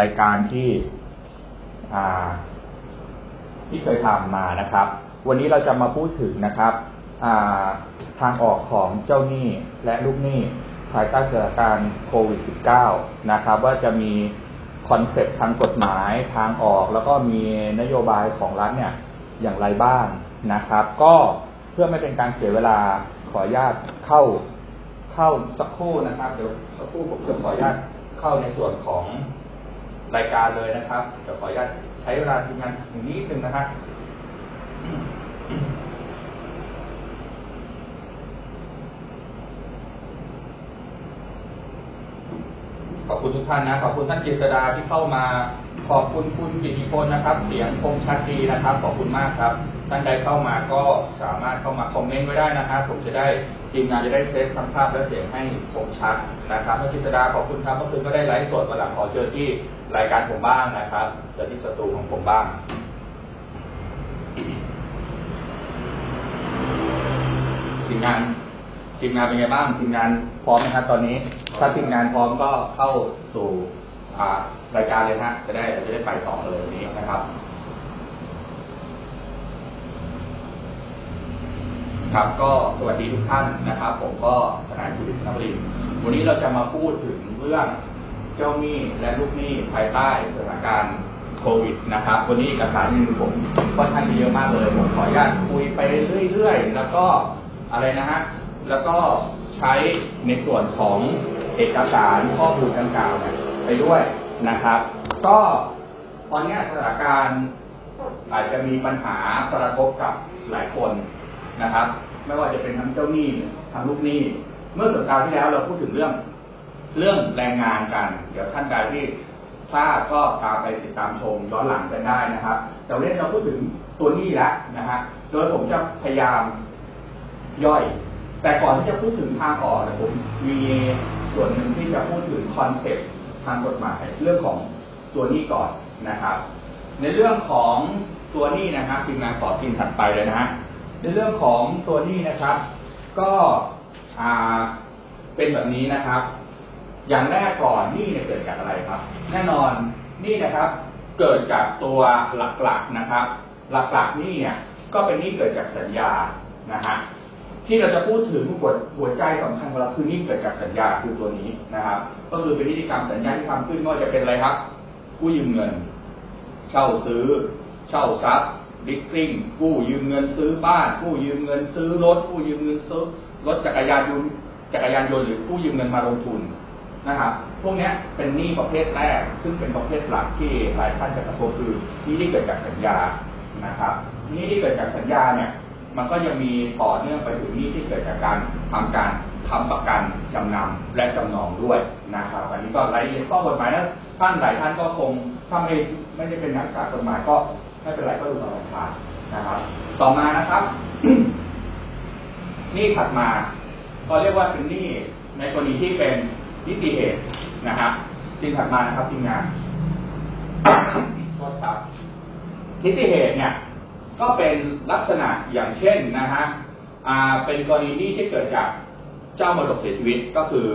รายการที่ที่เคยทำมานะครับ วันนี้เราจะมาพูดถึงนะครับทางออกของเจ้าหนี้และลูกหนี้ภายใต้สถานการณ์โควิด -19 นะครับ ว่าจะมีคอนเซ็ปต์ทางกฎหมายทางออกแล้วก็มีนโยบายของรัฐเนี่ยอย่างไรบ้างนะครับ ก็เพื่อไม่เป็นการเสียเวลาขออนุญาตเข้าเข้าสักครู่นะครับ เดี๋ยวสักครู่ผมจะขออนุญาตเข้าในส่วนของ รายการเลยนะครับเดี๋ยวขออนุญาตใช้เวลาทีมงานนิดนึงนะครับขอบคุณทุกท่านนะขอบคุณท่านกิษดาที่เข้ามา ขอบคุณคุณกิติพลนะครับ เสียงคมชัดดีนะครับ ขอบคุณมากครับ ท่านใดเข้ามาก็สามารถเข้ามาคอมเมนต์ไว้ได้นะครับผมจะได้ทีมงานจะได้เซฟทั้งภาพและเสียงให้คมชัดนะครับท่านกิษดาขอบคุณครับเมื่อคืนก็ได้ไลฟ์สดวันหลังขอเชิญที่รายการผมบ้างนะครับเจอที่สตูของผมบ้างทีมงานทีมงานเป็นไงบ้างทีมงานพร้อมไหมครับตอนนี้ ถ้าทีมงานพร้อมก็เข้าสู่รายการเลยฮะจะได้จะได้ไปต่อเลยนี้นะครับ ครับก็สวัสดีทุกท่านนะครับ ผมก็ทนายคุณดิษฐ์นบรินวันนี้เราจะมาพูดถึงเรื่องเจ้าหนี้และลูกหนี้ภายใต้สถานการณ์โควิดนะครับ วันนี้เอกสารนึงผมค่อนข้างเยอะมากเลยผมขออนุญาตคุยไปเรื่อยๆ แล้วก็อะไรนะฮะแล้วก็ใช้ในส่วนของเอกสารข้อมูลดังกล่าวไปด้วยนะครับ ก็ตอนนี้สถานการณ์อาจจะมีปัญหากระทบกับหลายคน นะครับ ไม่ว่าจะเป็นทั้งเจ้าหนี้ทั้งลูกหนี้ เมื่อสัปดาห์ที่แล้วเราพูดถึงเรื่อง เรื่องแรงงานกัน เดี๋ยวท่านใดที่พลาดก็ตามไปติดตามชมย้อนหลังกันได้นะครับ แต่วันนี้เราพูดถึงตัวหนี้แล้วนะฮะโดยผมจะพยายามย่อย แต่ก่อนที่จะพูดถึงทางออกนะผมมีส่วนหนึ่งที่จะพูดถึง conceptทางกฎหมายเรื่องของตัวหนี้ก่อนนะครับ ในเรื่องของตัวหนี้นะครับทีมงานขอทีมถัดไปเลยนะฮะ ในเรื่องของตัวนี้นะครับ ก็เป็นแบบนี้นะครับ อย่างแรกก่อนนี่เนี่ยเกิดจากอะไรครับ แน่นอนนี่นะครับ เกิดจากตัวหลักๆนะครับ หลักๆนี่เนี่ยก็เป็นนี่เกิดจากสัญญานะฮะที่เราจะพูดถึงหัวหัวใจสำคัญของเราคือนี่เกิดจากสัญญาคือตัวนี้นะครับ ก็คือเป็นนิติกรรมสัญญาที่ทำขึ้นก็จะเป็นอะไรครับกู้ยืมเงิน เช่าซื้อ เช่าทรัพย์ บิ๊กซิ่งกู้ยืมเงินซื้อบ้านกู้ยืมเงินซื้อรถกู้ยืมเงินซื้อรถจักรยานยนต์จักรยานยนต์หรือกู้ยืมเงินมาลงทุนนะครับพวกนี้เป็นหนี้ประเภทแรก ซึ่งเป็นประเภทหลักที่หลายท่านจะกระทบคือหนี้ที่เกิดจากสัญญานะครับหนี้ที่เกิดจากสัญญาเนี่ยมันก็ยังมีต่อเนื่องไปถึงนี้ที่เกิดจากการทำการทำประกันจำนำและจำนองด้วยนะครับอันนี้ก็รายละเอียดข้อกฎหมายนะท่านหลายท่านก็คงถ้าไม่ไม่ได้เป็นนักกฎหมายก็ ไม่เป็นไรก็ดูตามผ่านนะครับ ต่อมานะครับนี่ถัดมาก็เรียกว่าเป็นนี่ในกรณีที่เป็นนิติเหตุนะครับสิ่งถัดมานะครับทีมงานโทษครับนิติเหตุเนี่ยก็เป็นลักษณะอย่างเช่นนะฮะเป็นกรณีนี้ที่เกิดจากเจ้ามรดกเสียชีวิตก็คือ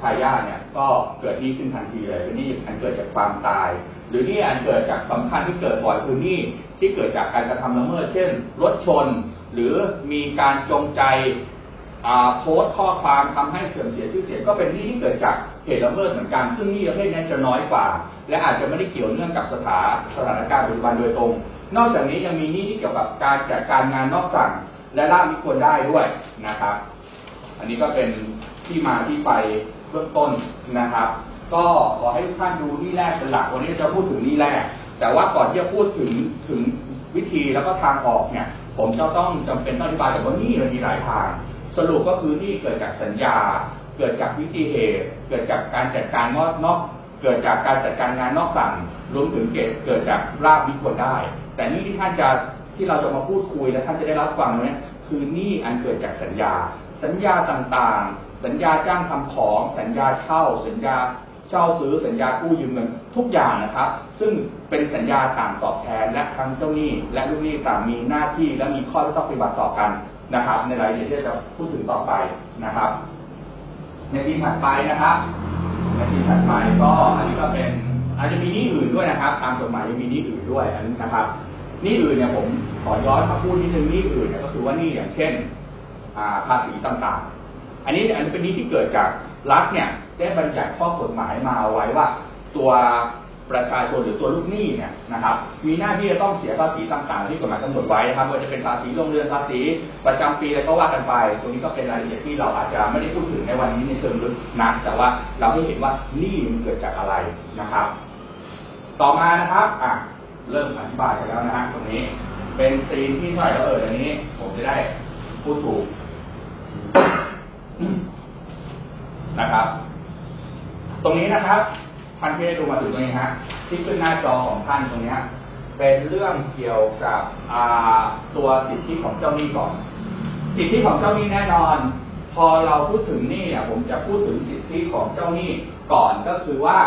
ทายาทเนี่ยก็เกิดนี้ขึ้นทันทีเลยเป็นนี่อันเกิดจากความตาย หรือนี่อันเกิดจากสำคัญที่เกิดบ่อยคือนี่ที่เกิดจากการกระทำละเมิด เช่นรถชน หรือมีการจงใจโพสต์ข้อความทำให้เสื่อมเสียชื่อเสียงก็เป็นนี่ที่เกิดจากเหตุละเมิดเหมือนกัน ซึ่งนี่ประเภทนี้จะน้อยกว่า และอาจจะไม่ได้เกี่ยวเนื่องกับสถาสถานการณ์ปัจจุบันโดยตรง นอกจากนี้ยังมีนี่ที่เกี่ยวกับการจัดการงานนอกสั่ง และล่ามิควรได้ด้วยนะครับ อันนี้ก็เป็นที่มาที่ไปเบื้องต้นนะครับ ก็ขอให้ทุกท่านดูนี่แรกเป็นหลักวันนี้จะพูดถึงนี่แรก แต่ว่าก่อนที่จะพูดถึงถึงวิธีแล้วก็ทางออกเนี่ย ผมจะต้องจำเป็นต้องอธิบายแต่ว่านี่มันมีหลายทาง สรุปก็คือนี่เกิดจากสัญญา เกิดจากวิธีเหตุเกิดจากการจัดการนอกนอกเกิดจากการจัดการงานนอกสั่งรวมถึงเกิดเกิดจากราบมิควรได้ แต่นี่ที่ท่านจะที่เราจะมาพูดคุยและท่านจะได้รับฟังเนี่ยคือนี่อันเกิดจากสัญญา สัญญาต่างๆ สัญญาจ้างทำของ สัญญาเช่า สัญญา เช่าซื้อสัญญากู้ยืมเงินทุกอย่างนะครับ ซึ่งเป็นสัญญาต่างตอบแทนและทั้งเจ้าหนี้ และลูกหนี้ต่างมีหน้าที่และมีข้อที่ต้องปฏิบัติต่อกันนะครับ ในรายละเอียดที่จะพูดถึงต่อไปนะครับ ในทีถัดไปนะครับ ในทีถัดไปก็อันนี้ก็เป็นอาจจะมีนี่อื่นด้วยนะครับ ตามกฎหมายยังมีหนี้อื่นด้วยอันนี้นะครับหนี้อื่นเนี่ยผมขอย้อนมาพูดนิดนึงหนี้อื่นเนี่ยก็คือว่าหนี้อย่างเช่นภาษีต่างๆ อันนี้อันนี้เป็นหนี้ที่เกิดจากรัฐเนี่ย ได้บัญญัติข้อกฎหมายมาไว้ว่า ตัวประชาชนหรือตัวลูกหนี้เนี่ยนะครับ มีหน้าที่จะต้องเสียภาษีต่างๆที่กฎหมายกำหนดไว้นะครับว่าจะเป็นภาษีโรงเรือนภาษีประจำปีอะไรก็ว่ากันไป ตรงนี้ก็เป็นรายละเอียดที่เราอาจจะไม่ได้พูดถึงในวันนี้ในเชิงลึกนักแต่ว่าเราให้เห็นว่าหนี้มันเกิดจากอะไรนะครับ ต่อมานะครับอะเริ่มอธิบายกันแล้วนะฮะตรงนี้ เป็นซีนที่เท่าไหร่แล้วเอออันนี้ ผมจะได้พูดถูกนะครับ ตรงนี้นะครับท่านที่ได้ดูมาถึงตรงนี้ฮะที่ขึ้นหน้าจอของท่านตรงนี้เป็นเรื่องเกี่ยวกับตัวสิทธิของเจ้าหนี้ก่อน สิทธิของเจ้าหนี้แน่นอน พอเราพูดถึงหนี้เนี่ยผมจะพูดถึงสิทธิของเจ้าหนี้ก่อนก็คือว่า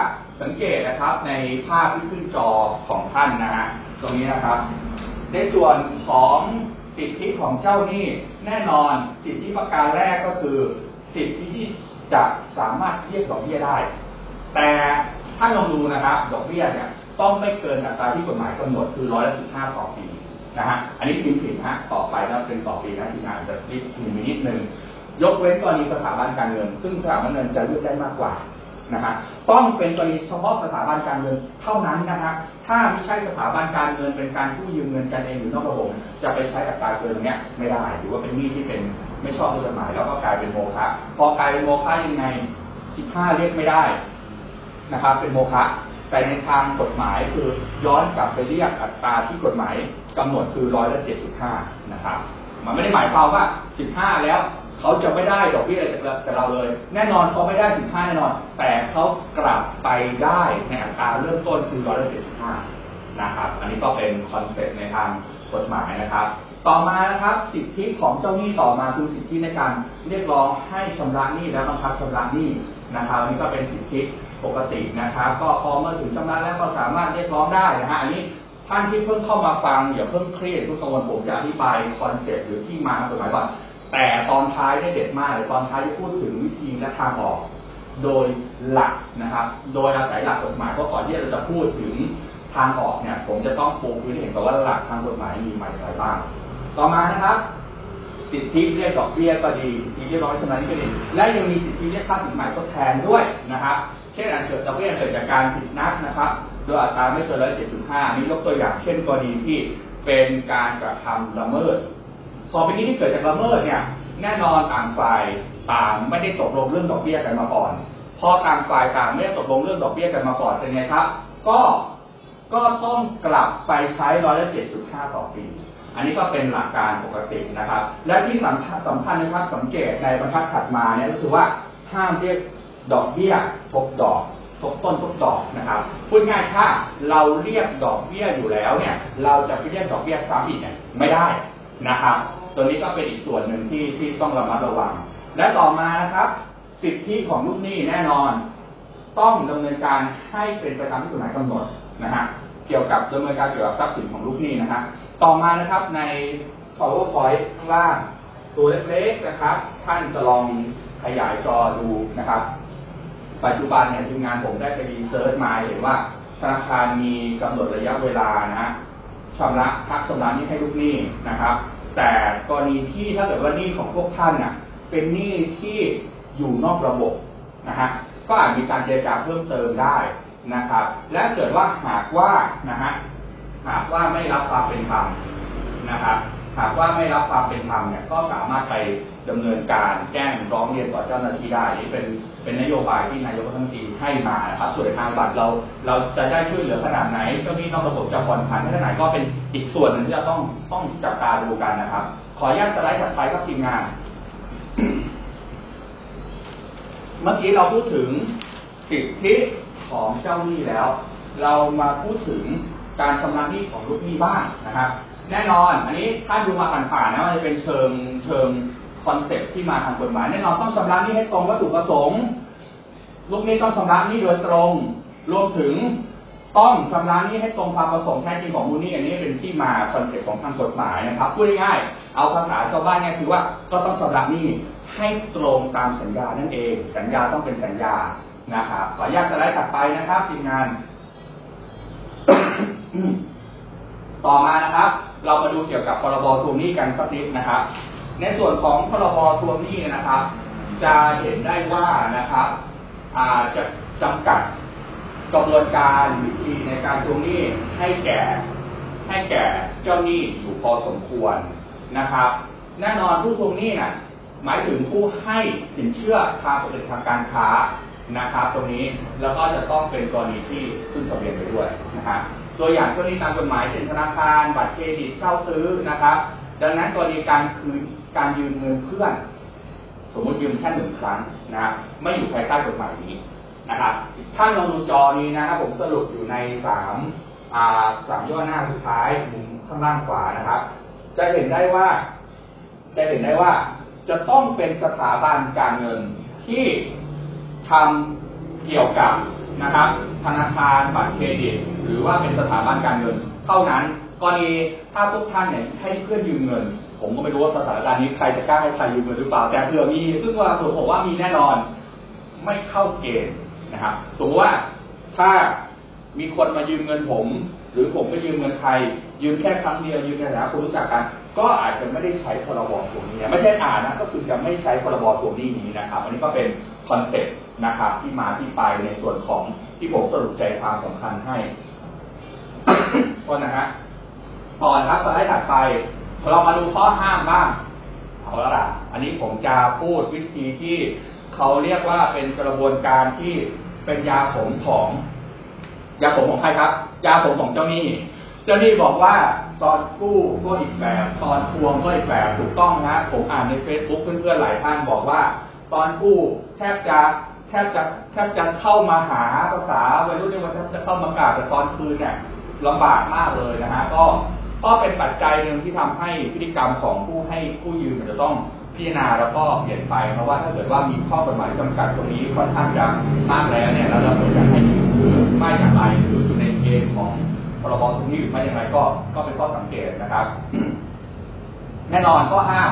สังเกตนะครับในภาพที่ขึ้นจอของท่านนะฮะตรงนี้นะครับ ในส่วนของสิทธิของเจ้าหนี้แน่นอนสิทธิประการแรกก็คือ สิทธิที่จะสามารถเรียกดอกเบี้ยได้ แต่ถ้าลองดูนะครับดอกเบี้ยเนี่ยต้องไม่เกินอัตราที่กฎหมายกำหนดคือร้อยละสิบห้าต่อปีนะฮะอันนี้พิมพ์ผิดฮะต่อไปแล้วเป็นต่อปีนะทีมงานจะรีบพิมพ์นิดนึงยกเว้นกรณีสถาบันการเงิน ซึ่งสถาบันเงินจะเลือกได้มากกว่านะฮะต้องเป็นกรณีเฉพาะสถาบันการเงินเท่านั้นนะฮะถ้าไม่ใช่สถาบันการเงินเป็นการกู้ยืมเงินกันเองหรือนอกระบบจะไปใช้อัตราเกินเนี้ยไม่ได้ถือว่าเป็นหนี้ที่เป็นไม่ชอบด้วยกฎหมายแล้วก็กลายเป็นโมฆะพอกลายเป็นโมฆะยังไงสิบห้าเรียกไม่ได้ นะครับ เป็นโมฆะแต่ในทางกฎหมายคือย้อนกลับไปเรียกอัตราที่กฎหมายกำหนดคือร้อยละเจ็ดจุดห้านะครับ มันไม่ได้หมายความว่าสิบห้าแล้วเขาจะไม่ได้ดอกเบี้ยอะไรจากเราเลย แน่นอนเขาไม่ได้สิบห้าแน่นอน แต่เขากลับไปได้ในอัตราเริ่มต้นคือร้อยละเจ็ดสิบห้านะครับ อันนี้ก็เป็นคอนเซ็ปต์ในทางกฎหมายนะครับ ต่อมานะครับสิทธิของเจ้าหนี้ต่อมาคือสิทธิในการเรียกร้องให้ชำระหนี้และบังคับชำระหนี้นะครับอันนี้ก็เป็นสิทธิ ปกตินะครับ ก็พอเมื่อถึงชำระแล้วก็สามารถเรียกร้องได้นะฮะอันนี้ท่านที่เพิ่งเข้ามาฟังอย่าเพิ่งเครียดทุกข์กังวลผมจะอธิบายคอนเซ็ปต์หรือที่มาของกฎหมายก่อนแต่ตอนท้ายได้เด็ดมากเลยตอนท้ายจะพูดถึงวิธีและทางออกโดยหลักนะครับ โดยอาศัยหลักกฎหมายเพราะก่อนที่เราจะพูดถึงทางออกเนี่ย ผมจะต้องปูพื้นเห็นก่อนว่าหลักทางกฎหมายมีมาอะไรบ้าง ต่อมานะครับ สิทธิเรียกดอกเบี้ยก็ดีสิทธิเรียกร้องชำระนี้ก็ดีและยังมีสิทธิเรียกค่าสินใหม่ทดแทนด้วยนะครับ เช่นอันเกิดดอกเบี้ยเกิดจากการผิดนัดนะครับ โดยอัตราไม่เกินร้อยเจ็ดจุดห้านี้ยกตัวอย่างเช่นกรณีที่เป็นการกระทำละเมิดพอเป็นนี้ที่เกิดจากละเมิดเนี่ยแน่นอนต่างฝ่ายต่างไม่ได้ตกลงเรื่องดอกเบี้ยกันมาก่อน พอต่างฝ่ายต่างไม่ได้ตกลงเรื่องดอกเบี้ยกันมาก่อนเป็นไงครับ ก็ก็ต้องกลับไปใช้ร้อยละเจ็ดจุดห้าต่อปี อันนี้ก็เป็นหลักการปกตินะครับ และที่สำคัญสำคัญนะครับสังเกตในบรรทัดถัดมาเนี่ยก็คือว่าห้ามเรียก ดอกเบี้ยทบดอกทบต้นทบดอกนะครับพูดง่ายถ้าเราเรียกดอกเบี้ยอยู่แล้วเนี่ย เราจะไปเรียกดอกเบี้ยซ้ำอีกเนี่ยไม่ได้นะครับ ตัวนี้ก็เป็นอีกส่วนหนึ่งที่ที่ต้องระมัดระวัง และต่อมานะครับ สิทธิของลูกหนี้แน่นอน ต้องดำเนินการให้เป็นไปตามที่กฎหมายกำหนดนะฮะเกี่ยวกับดำเนินการเกี่ยวกับทรัพย์สินของลูกหนี้นะฮะต่อมานะครับใน powerpoint ข้างล่างตัวเล็กๆนะครับ ท่านจะลองขยายจอดูนะครับ ปัจจุบันเนี่ยทีมงานผมได้ไป research มาเห็นว่าธนาคารมีกำหนดระยะเวลานะฮะชำระพักชำระนี้ให้ลูกหนี้นะครับ แต่กรณีที่ถ้าเกิดว่าหนี้ของพวกท่านน่ะเป็นหนี้ที่อยู่นอกระบบนะฮะก็อาจมีการเจรจาเพิ่มเติมได้นะครับ และเกิดว่าหากว่านะฮะหากว่าไม่รับความเป็นธรรมนะครับ หากว่าไม่รับความเป็นธรรมเนี่ยก็สามารถไปดำเนินการแจ้งร้องเรียนต่อเจ้าหน้าที่ได้นี่เป็นเป็นนโยบายที่นายกรัฐมนตรีให้มานะครับ ส่วนทางบัตรเราเราจะได้ช่วยเหลือขนาดไหนเจ้าหนี้นอกระบบจะผ่อนผันขนาดไหนก็เป็นอีกส่วนหนึ่งที่เราต้องต้องจับตาดูกันนะครับ ขออนุญาตสไลด์ถัดไปครับทีมงาน เมื่อกี้เราพูดถึงสิทธิของเจ้าหนี้แล้ว เรามาพูดถึงการชำระหนี้ของลูกหนี้บ้างนะครับ แน่นอน อันนี้ถ้าดูมาผ่านๆนะมันจะเป็นเชิงเชิงคอนเซ็ปต์ที่มาทางกฎหมายแน่นอนต้องชำระหนี้ให้ตรงวัตถุประสงค์ลูกหนี้ต้องชำระหนี้โดยตรง รวมถึงต้องชำระหนี้ให้ตรงความประสงค์แท้จริงของมูลหนี้อันนี้เป็นที่มาคอนเซ็ปต์ของทางกฎหมายนะครับพูดง่ายๆเอาภาษาชาวบ้านเนี่ยคือว่าก็ต้องชำระหนี้ให้ตรงตามสัญญานั่นเอง สัญญาต้องเป็นสัญญานะครับขออนุญาตสไลด์ถัดไปนะครับทีมงาน ต่อมานะครับ เรามาดูเกี่ยวกับพรบทวงหนี้กันสักนิดนะครับ ในส่วนของพรบทวงหนี้นะครับ จะเห็นได้ว่านะครับอาจะจำกัดกระบวนการวิธีในการทวงหนี้ให้แก่ ให้แก่เจ้าหนี้อยู่พอสมควรนะครับ แน่นอนผู้ทวงหนี้น่ะหมายถึงผู้ให้สินเชื่อทางปกติทางการค้านะครับ ตรงนี้แล้วก็จะต้องเป็นกรณีที่ขึ้นทะเบียนไปด้วยนะครับ ตัวอย่างกรณีตามกฎหมายเช่นธนาคาร บัตรเครดิตเช่าซื้อนะครับ ดังนั้นกรณีการคืนการยืมเงินเพื่อน สมมติยืมแค่หนึ่งครั้งนะไม่อยู่ภายใต้กฎหมายนี้นะครับท่านลองดูจอนี้นะครับผมสรุปอยู่ในสามอ่าสามย่อหน้าสุดท้ายมุมข้างล่างขวานะครับ จะเห็นได้ว่า จะเห็นได้ว่าจะต้องเป็นสถาบันการเงินที่ทำเกี่ยวกับ นะครับธนาคารบัตรเครดิต หรือว่าเป็นสถาบันการเงิน เท่านั้นกรณีถ้าพวกท่านเนี่ยให้เพื่อนยืมเงิน ผมก็ไม่รู้ว่าสถานการณ์นี้ใครจะกล้าให้ใครยืมเงินหรือเปล่าแต่เผื่อมีซึ่งว่าผมบอกว่ามีแน่นอนไม่เข้าเกณฑ์นะครับสมมติว่าถ้ามีคนมายืมเงินผม หรือผมไปยืมเงินใคร ยืมแค่ครั้งเดียวยืมในฐานะคนรู้จักกัน ก็อาจจะไม่ได้ใช้พรบตรงนี้ไม่ใช่อ่านนะก็คือจะไม่ใช้พรบตรงนี้นี้นะครับ อันนี้ก็เป็นคอนเซ็ปต์ นะครับ ที่มาที่ไปในส่วนของที่ผมสรุปใจความสำคัญให้ก็นะฮะต่อนะครับสไลด์ถัดไปเรามาดูข้อห้ามบ้างเอาแล้วล่ะ อันนี้ผมจะพูดวิธีที่เขาเรียกว่าเป็นกระบวนการที่เป็นยาขมของยาขมของใครครับ ยาขมของเจ้าหนี้ เจ้าหนี้บอกว่าตอนกู้ก็อีกแบบตอนทวงก็อีกแบบถูกต้องนะผมอ่านในเฟซบุ๊กเพื่อนๆหลายท่านบอกว่า ตอนกู้แทบจะ แทบจะแทบจะเข้ามาหาภาษาวัยรุ่นเรียว่าแทบจะเข้ามากราบแต่ตอนคืนเนี่ยลำบากมากเลยนะฮะก็ก็เป็นปัจจัยหนึ่งที่ทำให้พฤติกรรมของผู้ให้ผู้ยืมมันจะต้องพิจารณาแล้วก็เปลี่ยนไปเพราะว่าถ้าเกิดว่ามีข้อกฎหมายจำกัดตรงนี้ค่อนข้างจะมากแล้วเนี่ยเราควรจะให้ยืมหรือไม่อย่างไรหรืออยู่ในเกณฑ์ของพรบตรงนี้หรือไม่อย่างไรก็ก็เป็นข้อสังเกตนะครับ แน่นอนข้อห้าม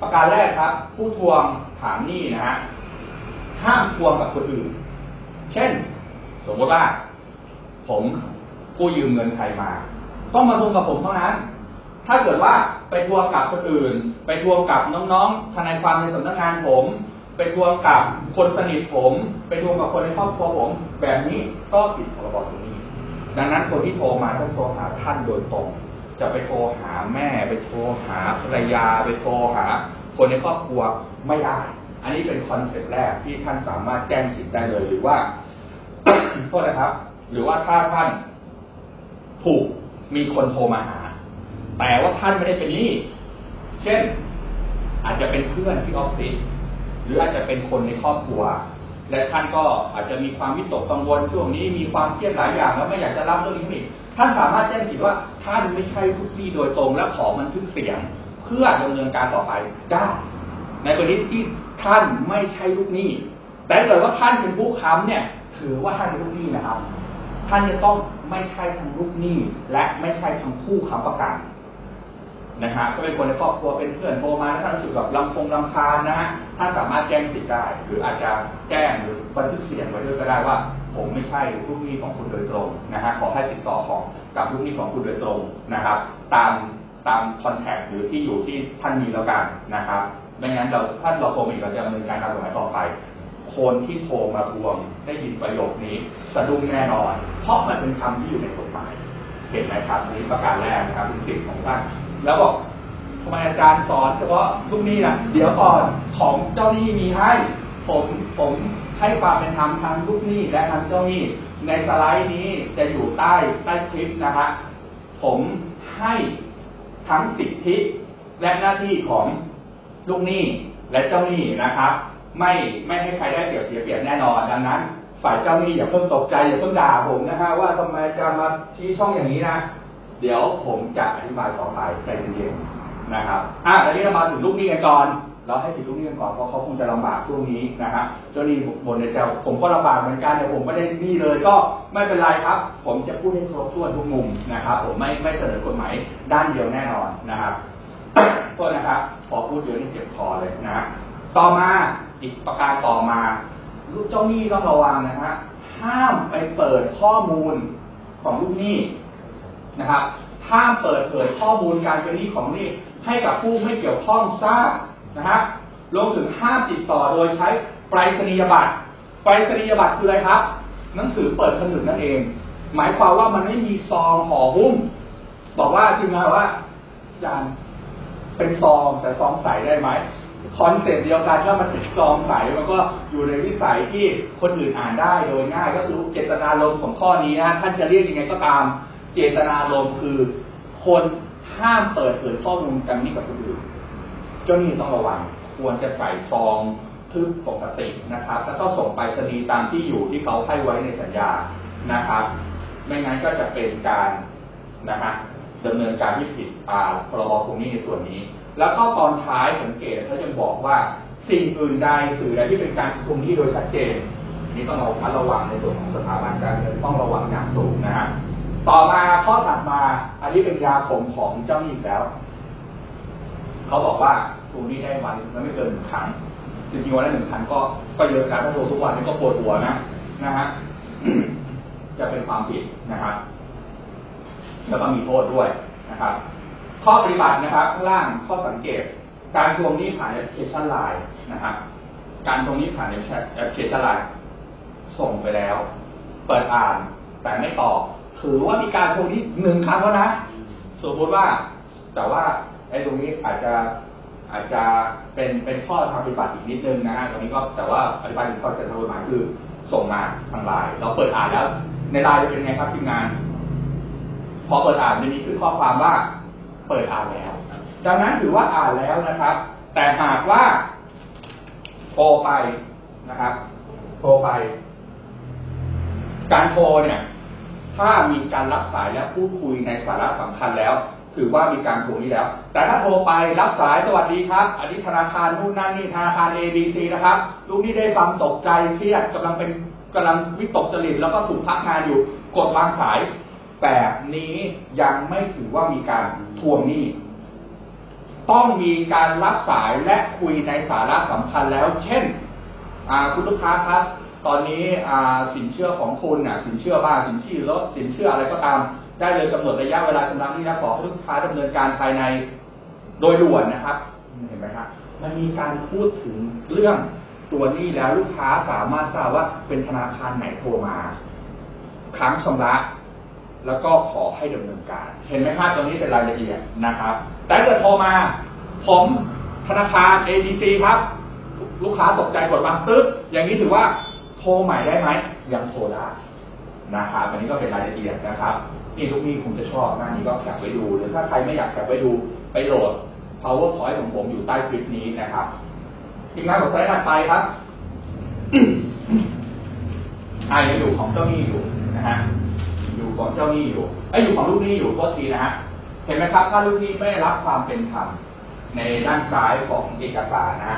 ประการแรกครับ ผู้ทวงถามหนี้นะฮะ ห้ามทวงกับคนอื่น เช่น สมมติว่า ผมผู้ยืมเงินใครมา ต้องมาทวงกับผมเท่านั้น ถ้าเกิดว่าไปทวงกับคนอื่น ไปทวงกับน้องๆทนายความในสำนักงานผม ไปทวงกับคนสนิทผม ไปทวงกับคนในครอบครัวผม แบบนี้ก็ผิดพรบตรงนี้ ดังนั้นคนที่โทรมาต้องโทรหาท่านโดยตรงจะไปโทรหาแม่ ไปโทรหาภรรยา ไปโทรหา คนในครอบครัวไม่ได้ อันนี้เป็นคอนเซ็ปต์แรกที่ท่านสามารถแจ้งสิทธิ์ได้เลย หรือว่าโทษนะครับ หรือว่าถ้าท่านถูกมีคนโทรมาหา แต่ว่าท่านไม่ได้เป็นหนี้เช่นอาจจะเป็นเพื่อนที่ออฟฟิศหรืออาจจะเป็นคนในครอบครัว และท่านก็อาจจะมีความวิตกกังวลช่วงนี้มีความเครียดหลายอย่างแล้วไม่อยากจะรับเรื่องนี้อีกท่านสามารถแจ้งสิทธิ์ว่าท่านไม่ใช่ผู้ที่โดยตรงและขอบันทึกเสียง เพื่อดำเนินการต่อไปได้ในกรณีที่ ท่านไม่ใช่ลูกหนี้ แต่เกิดว่าท่านเป็นผู้ค้ำเนี่ย ถือว่าท่านเป็นลูกหนี้นะครับ ท่านจะต้องไม่ใช่ทั้งลูกหนี้ และไม่ใช่ทั้งผู้ค้ำประกันนะฮะก็เป็นคนในครอบครัวเป็นเพื่อนโทรมาแล้วท่านรู้สึกแบบลำพงลำคาญนะฮะท่านสามารถแจ้งสิทธิ์ได้ หรืออาจจะแจ้งหรือบันทึกเสียงไว้ด้วยก็ได้ว่า ผมไม่ใช่ลูกหนี้ของคุณโดยตรงนะฮะขอให้ติดต่อของกับลูกหนี้ของคุณโดยตรงนะครับ ตามตามคอนแทคหรือที่อยู่ที่ท่านมีแล้วกันนะครับ ไม่งั้นเราถ้าเราโทรมาอีกเราจะดำเนินการตามกฎหมายต่อไป คนที่โทรมาทวงได้ยินประโยคนี้สะดุ้งแน่นอน เพราะมันเป็นคำที่อยู่ในกฎหมาย เห็นไหมครับนี้ประการแรกนะครับเป็นสิทธิ์ของท่านแล้วบอกทำไมอาจารย์สอนเฉพาะลูกหนี้ล่ะเดี๋ยวก่อนของเจ้าหนี้มีให้ ผมผมให้ความเป็นธรรมทั้งลูกหนี้และทั้งเจ้าหนี้ในสไลด์นี้จะอยู่ใต้ใต้คลิปนะฮะผมให้ทั้งสิทธิและหน้าที่ของ ลูกหนี้และเจ้าหนี้นะครับไม่ไม่ให้ใครได้เปรียบเสียเปรียบแน่นอนดังนั้น ฝ่ายเจ้าหนี้อย่าเพิ่งตกใจอย่าเพิ่งด่าผมนะฮะว่าทำไมจะมาชี้ช่องอย่างนี้นะ เดี๋ยวผมจะอธิบายต่อไปใจเย็นๆนะครับอะตอนนี้เรามาถึงลูกหนี้กันก่อนเราให้สิทธิลูกหนี้กันก่อนเพราะเขาคงจะลำบากช่วงนี้นะครับเจ้าหนี้บนในใจผมก็ลำบากเหมือนกันแต่ผมไม่ได้หนี้เลยก็ไม่เป็นไรครับ ผมจะพูดให้ครบถ้วนทุกมุมนะครับ ผมไม่ไม่เสนอกฎหมายด้านเดียวแน่นอนนะครับ โทษนะครับพอพูดเยอะนี่เจ็บคอเลยนะ ต่อมาอีกประการต่อมา ลูกเจ้าหนี้ต้องระวังนะฮะ ห้ามไปเปิดข้อมูลของลูกหนี้นะครับ ห้ามเปิดเผยข้อมูลการเป็นหนี้ของหนี้ให้กับผู้ไม่เกี่ยวข้องทราบนะฮะรวมถึงห้ามติดต่อโดยใช้ไปรษณียบัตรไปรษณียบัตรคืออะไรครับ หนังสือเปิดผนึกนั่นเอง หมายความว่ามันไม่มีซองห่อหุ้ม บอกว่าทีมงานว่าจาน เป็นซองแต่ซองใสได้ไหมคอนเซ็ปต์เดียวกันถ้ามันเป็นซองใสมันก็อยู่ในวิสัยที่คนอื่นอ่านได้โดยง่าย ก็คือเจตนารมณ์ของข้อนี้นะท่านจะเรียกยังไงก็ตาม เจตนารมณ์คือ คนห้ามเปิดเผยข้อมูลการหนี้กับคนอื่นเจ้าหนี้ต้องระวังควรจะใส่ซองทึบปกตินะครับ แล้วก็ส่งไปรษณีย์ตามที่อยู่ที่เขาให้ไว้ในสัญญานะครับ ไม่งั้นก็จะเป็นการนะฮะ ดำเนินการที่ผิดตามพรบคงนี้ในส่วนนี้ แล้วก็ตอนท้ายสังเกตเขาจะบอกว่าสิ่งอื่นใดสื่อใดที่เป็นการคุมที่โดยชัดเจนนี่ต้องระมัดระวังในส่วนของสถาบันการเงินต้องระวังอย่างสูงนะฮะต่อมาข้อถัดมาอันนี้เป็นยาขมของเจ้าหนี้แล้วเขาบอกว่าทวงหนี้ได้วันมันไม่เกินหนึ่งครั้งจริงๆวันละหนึ่งครั้งก็ก็เยอะนะถ้าโทรทุกวันนี่ก็ปวดหัวนะนะฮะจะเป็นความผิดนะครับ แล้วก็มีโทษด้วยนะครับ ข้อปฏิบัตินะครับข้างล่างข้อสังเกต การทวงหนี้ผ่านแอปพลิเคชันไลน์นะครับการทวงหนี้ผ่านแอปพลิเคชันไลน์ส่งไปแล้ว เปิดอ่านแต่ไม่ตอบถือว่ามีการทวงหนี้หนึ่งครั้งแล้วนะสมมติว่า แต่ว่าไอ้ตรงนี้อาจจะอาจจะเป็นเป็นข้อทางปฏิบัติอีกนิดนึงนะฮะตรงนี้ก็แต่ว่าปฏิบัติถึงข้อเสนอกฎหมายคือส่งมาทางไลน์เราเปิดอ่านแล้ว ในไลน์จะเป็นไงครับทีมงาน พอเปิดอ่านจะมีขึ้นข้อความว่าเปิดอ่านแล้ว ดังนั้นถือว่าอ่านแล้วนะครับ แต่หากว่าโทรไปนะครับโทรไป การโทรเนี่ย ถ้ามีการรับสายและพูดคุยในสาระสำคัญแล้ว ถือว่ามีการโทรนี้แล้ว แต่ถ้าโทรไปรับสายสวัสดีครับอันนี้ธนาคารนู่นนั่นนี่ธนาคาร A B C นะครับลูกนี่ได้ฟังตกใจเครียดกำลังเป็นกำลังวิตกจริตแล้วก็ถูกพักงานอยู่ กดวางสาย แบบนี้ยังไม่ถือว่ามีการทวงหนี้ ต้องมีการรับสายและคุยในสาระสำคัญแล้ว เช่นคุณลูกค้าครับ ตอนนี้สินเชื่อของคุณสินเชื่อบ้านสินเชื่อรถสินเชื่ออะไรก็ตาม ได้เลยกำหนดระยะเวลาชำระหนี้และขอให้ลูกค้าดำเนินการภายในโดยด่วนนะครับเห็นไหมครับมันมีการพูดถึงเรื่องตัวนี้แล้วลูกค้าสามารถทราบว่าเป็นธนาคารไหนโทรมาครั้งชำระ แล้วก็ขอให้ดำเนินการ เห็นไหมครับตรงนี้เป็นรายละเอียดนะครับ แต่เกิดโทรมา ผมธนาคาร ABC ครับ ลูกค้าตกใจกดบังตึ๊บอย่างนี้ถือว่าโทรใหม่ได้ไหมยังโทรได้นะครับอันนี้ก็เป็นรายละเอียดนะครับนี่ลูกนี้คงจะชอบหน้านี้ก็แคปไว้ดู หรือถ้าใครไม่อยากแคปไว้ดูไปโหลด powerpoint ของผมอยู่ใต้คลิปนี้นะครับทีมงานของไซต์ถัดไปครับอ่ายังอยู่ของเจ้าหนี้อยู่นะฮะ อยู่ของเจ้าหนี้อยู่ไอ้อยู่ของลูกหนี้อยู่โทษทีนะฮะเห็นไหมครับ ถ้าลูกหนี้ไม่รับความเป็นธรรมในด้านซ้ายของเอกสารนะ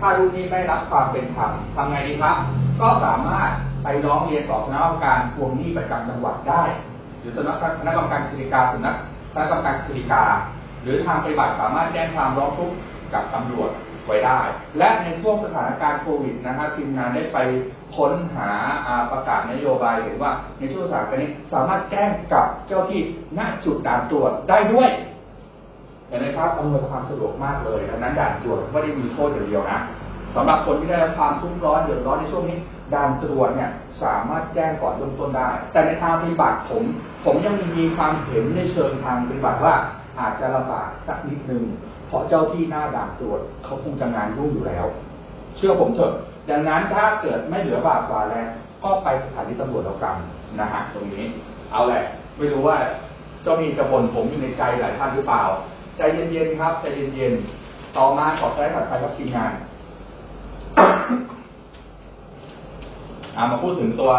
ถ้าลูกหนี้ไม่รับความเป็นธรรมทำไงดีครับ ก็สามารถไปร้องเรียนต่อคณะกรรมการทวงหนี้ประจำจังหวัดได้ หรือสำนักคณะกรรมการกิจการสำนักคณะกรรมการกิจการ หรือทางปฏิบัติสามารถแจ้งความร้องทุกข์กับตำรวจ ไว้ได้ และในช่วงสถานการณ์โควิดนะครับทีมงานได้ไปค้นหาประกาศนโยบายเห็นว่าในช่วงสถานการณ์นี้สามารถแจ้งกับเจ้าที่ณจุดด่านตรวจได้ด้วยเห็นไหมครับอำนวยความสะดวกมากเลยดังนั้นด่านตรวจไม่ได้มีโทษอย่างเดียวนะสำหรับคนที่ได้รับความทุกข์ร้อนเดือดร้อนในช่วงนี้ด่านตรวจเนี่ยสามารถแจ้งก่อนเริ่มต้นได้ แต่ในทางปฏิบัติผม ผมยังมีความเห็นในเชิงทางปฏิบัติว่าอาจจะลำบากสักนิดนึง เพราะเจ้าที่หน้าด่านตรวจเขาคงจะงานรุ่งอยู่แล้ว เชื่อผมเถอะ ดังนั้นถ้าเกิดไม่เหลือบาปกว่าแล้ว ก็ไปสถานีตำรวจแล้วกันนะฮะตรงนี้ เอาแหละ ไม่รู้ว่าเจ้ามีกระบนผมอยู่ในใจหลายท่านหรือเปล่า ใจเย็นๆครับใจเย็นๆต่อมาขอใช้ถัดไปกับทีมงานอามาพูดถึงตัว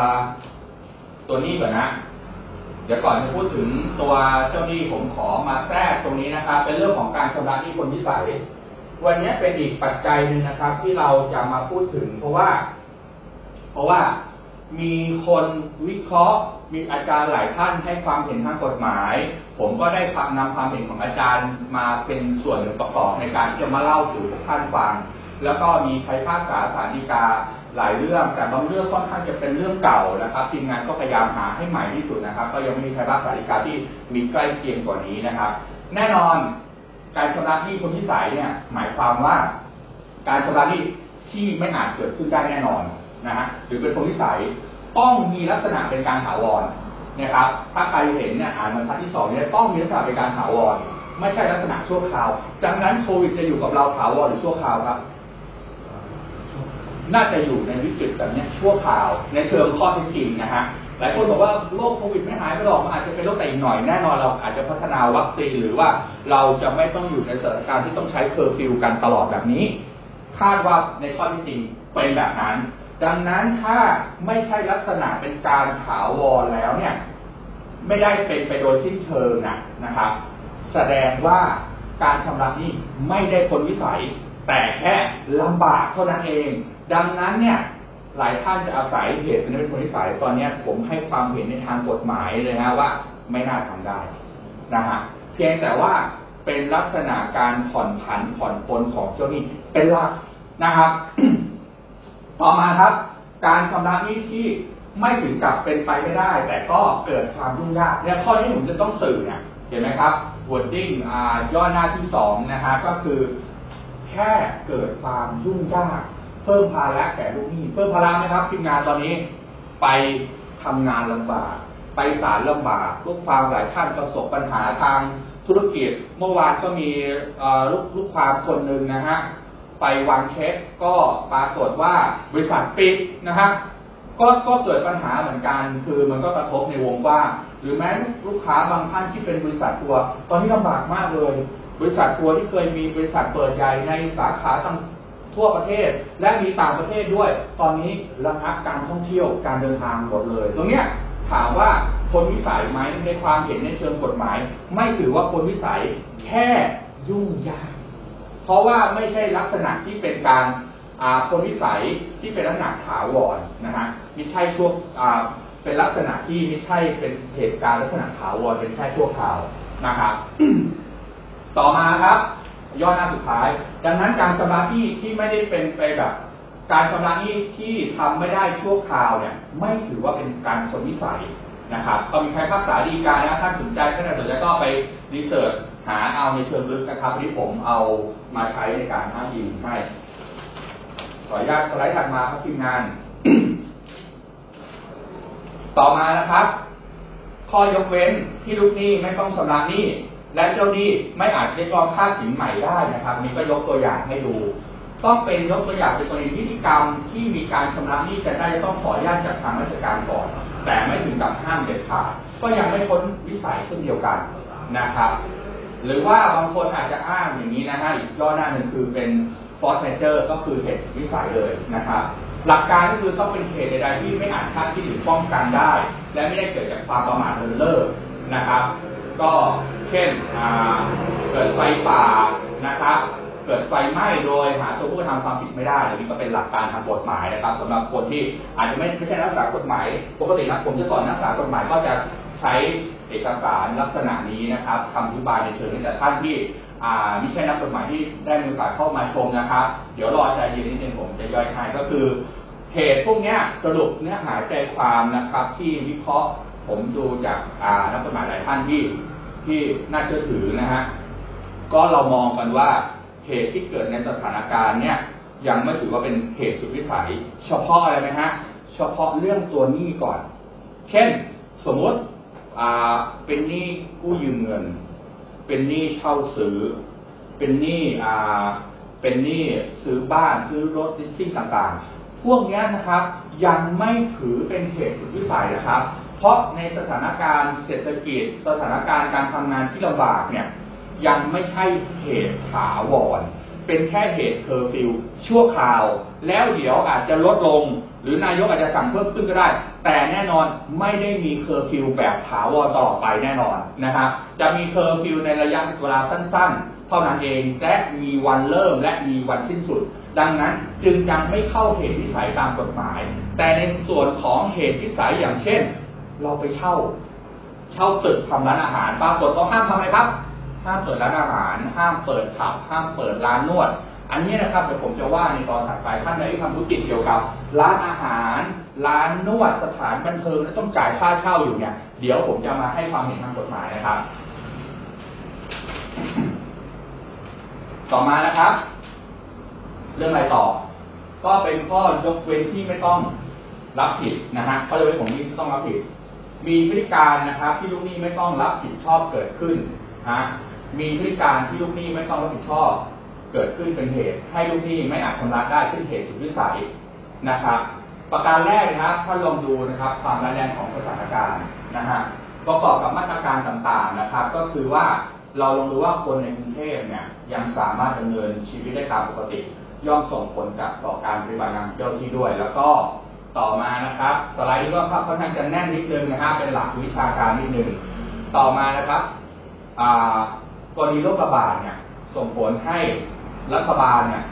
ตัวนี้ก่อนนะ เดี๋ยวก่อนจะพูดถึงตัวเจ้าหนี้ผมขอมาแทรกตรงนี้นะครับ เป็นเรื่องของการชำระหนี้คนพิสัยวันนี้เป็นอีกปัจจัยหนึ่งนะครับ ที่เราจะมาพูดถึง เพราะว่า เพราะว่ามีคนวิเคราะห์มีอาจารย์หลายท่านให้ความเห็นทางกฎหมาย ผมก็ได้นำความเห็นของอาจารย์มาเป็นส่วนหนึ่งประกอบในการที่จะมาเล่าสู่ทุกท่านฟัง แล้วก็มีใช้ภาษาสารีกาหลายเรื่อง แต่บางเรื่องค่อนข้างจะเป็นเรื่องเก่านะครับทีมงานก็พยายามหาให้ใหม่ที่สุดนะครับ ก็ยังไม่มีใครภาษาดีกาที่มีใกล้เคียงกว่านี้นะครับ แน่นอนการชำระหนี้คนที่สายเนี่ย หมายความว่า การชำระหนี้ที่ไม่อาจเกิดขึ้นได้แน่นอนนะฮะหรือเป็นคนที่สายต้องมีลักษณะเป็นการถาวรนะครับ ถ้าใครเห็นเนี่ยอ่านบรรทัดที่สองเนี่ยต้องมีลักษณะเป็นการถาวรไม่ใช่ลักษณะชั่วคราว ดังนั้นโควิดจะอยู่กับเราถาวรหรือชั่วคราวครับ น่าจะอยู่ในวิกฤตแบบนี้ชั่วคราว ในเชิงข้อเท็จจริงนะฮะหลายคนบอกว่าโรคโควิดไม่หายไปหรอกมันอาจจะเป็นโรคแต่อีกหน่อยแน่นอนเราอาจจะพัฒนาวัคซีนหรือว่าเราจะไม่ต้องอยู่ในสถานการณ์ที่ต้องใช้เคอร์ฟิวกันตลอดแบบนี้ คาดว่าในข้อที่จริงเป็นแบบนั้น ดังนั้นถ้าไม่ใช่ลักษณะเป็นการถาวรแล้วเนี่ย ไม่ได้เป็นไปโดยสิ้นเชิงนะนะครับ แสดงว่าการชำระนี้ไม่ได้พ้นวิสัย แต่แค่ลำบากเท่านั้นเอง ดังนั้นเนี่ยหลายท่านจะอาศัยเหตุเป็นพ้นวิสัยตอนนี้ผมให้ความเห็นในทางกฎหมายเลยนะว่าไม่น่าทำได้นะฮะเพียงแต่ว่าเป็นลักษณะการผ่อนผันผ่อนปลนของเจ้าหนี้เป็นหลักนะครับ ต่อมาครับ การชำระหนี้ที่ไม่ถึงกับเป็นไปไม่ได้ แต่ก็เกิดความยุ่งยากเนี่ยข้อที่ผมจะต้องสื่อเนี่ยเห็นไหมครับ wording ย่อหน้าที่สองนะฮะก็คือแค่เกิดความยุ่งยาก เพิ่มภาระแก่ลูกหนี้เพิ่มภาระไหมครับทีมงานตอนนี้ไปทำงานลำบาก ไปศาลลำบากลูกความหลายท่านประสบปัญหาทางธุรกิจ เมื่อวานก็มีลูกลูกความคนหนึ่งนะฮะไปวางเช็คก็ปรากฏว่าบริษัทปิดนะฮะก็ก็เกิดปัญหาเหมือนกัน คือมันก็กระทบในวงกว้างหรือแม้ลูกค้าบางท่านที่เป็นบริษัททัวร์ตอนนี้ลำบากมากเลย บริษัททัวร์ที่เคยมีบริษัทเปิดใหญ่ในสาขาต่าง ทั่วประเทศและมีต่างประเทศด้วย ตอนนี้ระงับการท่องเที่ยวการเดินทางหมดเลย ตรงเนี้ยถามว่าคนวิสัยไหมในความเห็นในเชิงกฎหมาย ไม่ถือว่าคนวิสัยแค่ยุ่งยาก เพราะว่าไม่ใช่ลักษณะที่เป็นการคนวิสัยที่เป็นลักษณะถาวรนะฮะไม่ใช่ช่วงเป็นลักษณะที่ไม่ใช่เป็นเหตุการณ์ลักษณะถาวรเป็นแค่ชั่วคราวนะครับ ต่อมาครับ ย่อหน้าสุดท้าย ดังนั้นการชำระที่ที่ไม่ได้เป็นไปแบบการชำระนี้ที่ทำไม่ได้ชั่วคราวเนี่ยไม่ถือว่าเป็นการคนวิสัยนะครับก็มีใครภาษาดีการนะถ้าสนใจท่านสนใจก็ไปรีเสิร์ชหาเอาในเชิงลึกนะครับที่ผมเอามาใช้ในการท้ายิงให้ขออนุญาตสไลด์ถัดมาครับทีมงาน ต่อมานะครับ ข้อยกเว้นที่ลูกหนี้ไม่ต้องชำระหนี้ และเจ้าหนี้ไม่อาจเรียกร้องค่าสินใหม่ได้นะครับนี้ก็ยกตัวอย่างให้ดู ต้องเป็นยกตัวอย่างเป็นกรณีพิธีกรรมที่มีการชำระหนี้กันได้จะต้องขออนุญาตจากทางราชการก่อน แต่ไม่ถึงกับห้ามเด็ดขาดก็ยังไม่พ้นวิสัยเช่นเดียวกันนะครับ หรือว่าบางคนอาจจะอ้างอย่างนี้นะฮะอีกย่อหน้าหนึ่งคือเป็น force major ก็คือเหตุวิสัยเลยนะครับหลักการก็คือต้องเป็นเหตุใดๆที่ไม่อาจคาดคิดหรือป้องกันได้ และไม่ได้เกิดจากความประมาทเลินเล่อนะครับ ก็เช่นเกิดไฟป่านะครับ เกิดไฟไหม้โดยหาตัวผู้ทำความผิดไม่ได้อันนี้ก็เป็นหลักการทางกฎหมายนะครับสำหรับคนที่อาจจะไม่ไม่ใช่นักศึกษากฎหมาย ปกตินะผมจะสอนนักศึกษากฎหมายก็จะใช้เอกสารลักษณะนี้นะครับคำอธิบายในเชิงนี้แต่ท่านที่อ่าไม่ใช่นักกฎหมายที่ได้มีโอกาสเข้ามาชมนะครับ เดี๋ยวรอใจเย็นนิดนึงผมจะย่อยให้ก็คือเหตุพวกนี้สรุปเนื้อหาใจความนะครับที่วิเคราะห์ ผมดูจากนักกฎหมายหลายท่านที่ที่น่าเชื่อถือนะฮะก็เรามองกันว่าเหตุที่เกิดในสถานการณ์เนี่ยยังไม่ถือว่าเป็นเหตุสุดวิสัย เฉพาะอะไรไหมฮะเฉพาะเรื่องตัวหนี้ก่อน เช่นสมมติเป็นหนี้กู้ยืมเงิน เป็นหนี้เช่าซื้อ เป็นหนี้เป็นหนี้ซื้อบ้านซื้อรถลีสซิ่งต่างๆ พวกนี้นะครับยังไม่ถือเป็นเหตุสุดวิสัยนะครับ เพราะในสถานการณ์เศรษฐกิจ สถานการณ์การทำงานที่ลำบากเนี่ยยังไม่ใช่เหตุถาวร เป็นแค่เหตุเคอร์ฟิวชั่วคราว แล้วเดี๋ยวอาจจะลดลง หรือนายกอาจจะสั่งเพิ่มขึ้นก็ได้ แต่แน่นอนไม่ได้มีเคอร์ฟิวแบบถาวรต่อไปแน่นอนนะครับจะมีเคอร์ฟิวในระยะเวลาสั้น ๆ เท่านั้นเองและมีวันเริ่มและมีวันสิ้นสุด ดังนั้นจึงยังไม่เข้าเหตุสุดวิสัยตามกฎหมาย แต่ในส่วนของเหตุสุดวิสัยอย่างเช่น เราไปเช่า เช่าตึกทำร้านอาหารปรากฏเขาห้ามทำอะไรครับ ห้ามเปิดร้านอาหาร ห้ามเปิดผับห้ามเปิดร้านนวด อันนี้นะครับเดี๋ยวผมจะว่าในตอนถัดไปท่านใดที่ทำธุรกิจเกี่ยวกับ ร้านอาหาร ร้านนวดสถานบันเทิงและต้องจ่ายค่าเช่าอยู่เนี่ย เดี๋ยวผมจะมาให้ความเห็นทางกฎหมายนะครับ ต่อมานะครับ เรื่องอะไรต่อ ก็เป็นข้อยกเว้นที่ไม่ต้องรับผิดนะฮะข้อยกเว้นของนี้ที่ต้องรับผิด มีพฤติการนะครับที่ลูกหนี้ไม่ต้องรับผิดชอบเกิดขึ้นฮะมีพฤติการที่ลูกหนี้ไม่ต้องรับผิดชอบเกิดขึ้นเป็นเหตุ ให้ลูกหนี้ไม่อาจชำระได้ซึ่งเหตุสุดวิสัยนะครับ ประการแรกนะครับถ้าลองดูนะครับความร้ายแรงของสถานการณ์นะฮะประกอบกับมาตรการต่างๆนะครับ ก็คือว่าเราลองดูว่าคนในกรุงเทพเนี่ยยังสามารถดำเนินชีวิตได้ตามปกติ ย่อมส่งผลกับต่อการปฏิบัติงานเจ้าที่ด้วย แล้วก็ ต่อมานะครับ สไลด์นี้ก็ค่อนข้างจะแน่นนิดนึงนะครับเป็นหลักวิชาการนิดนึงต่อมานะครับกรณีโรคระบาดเนี่ย ส่งผลให้รัฐบาลเนี่ย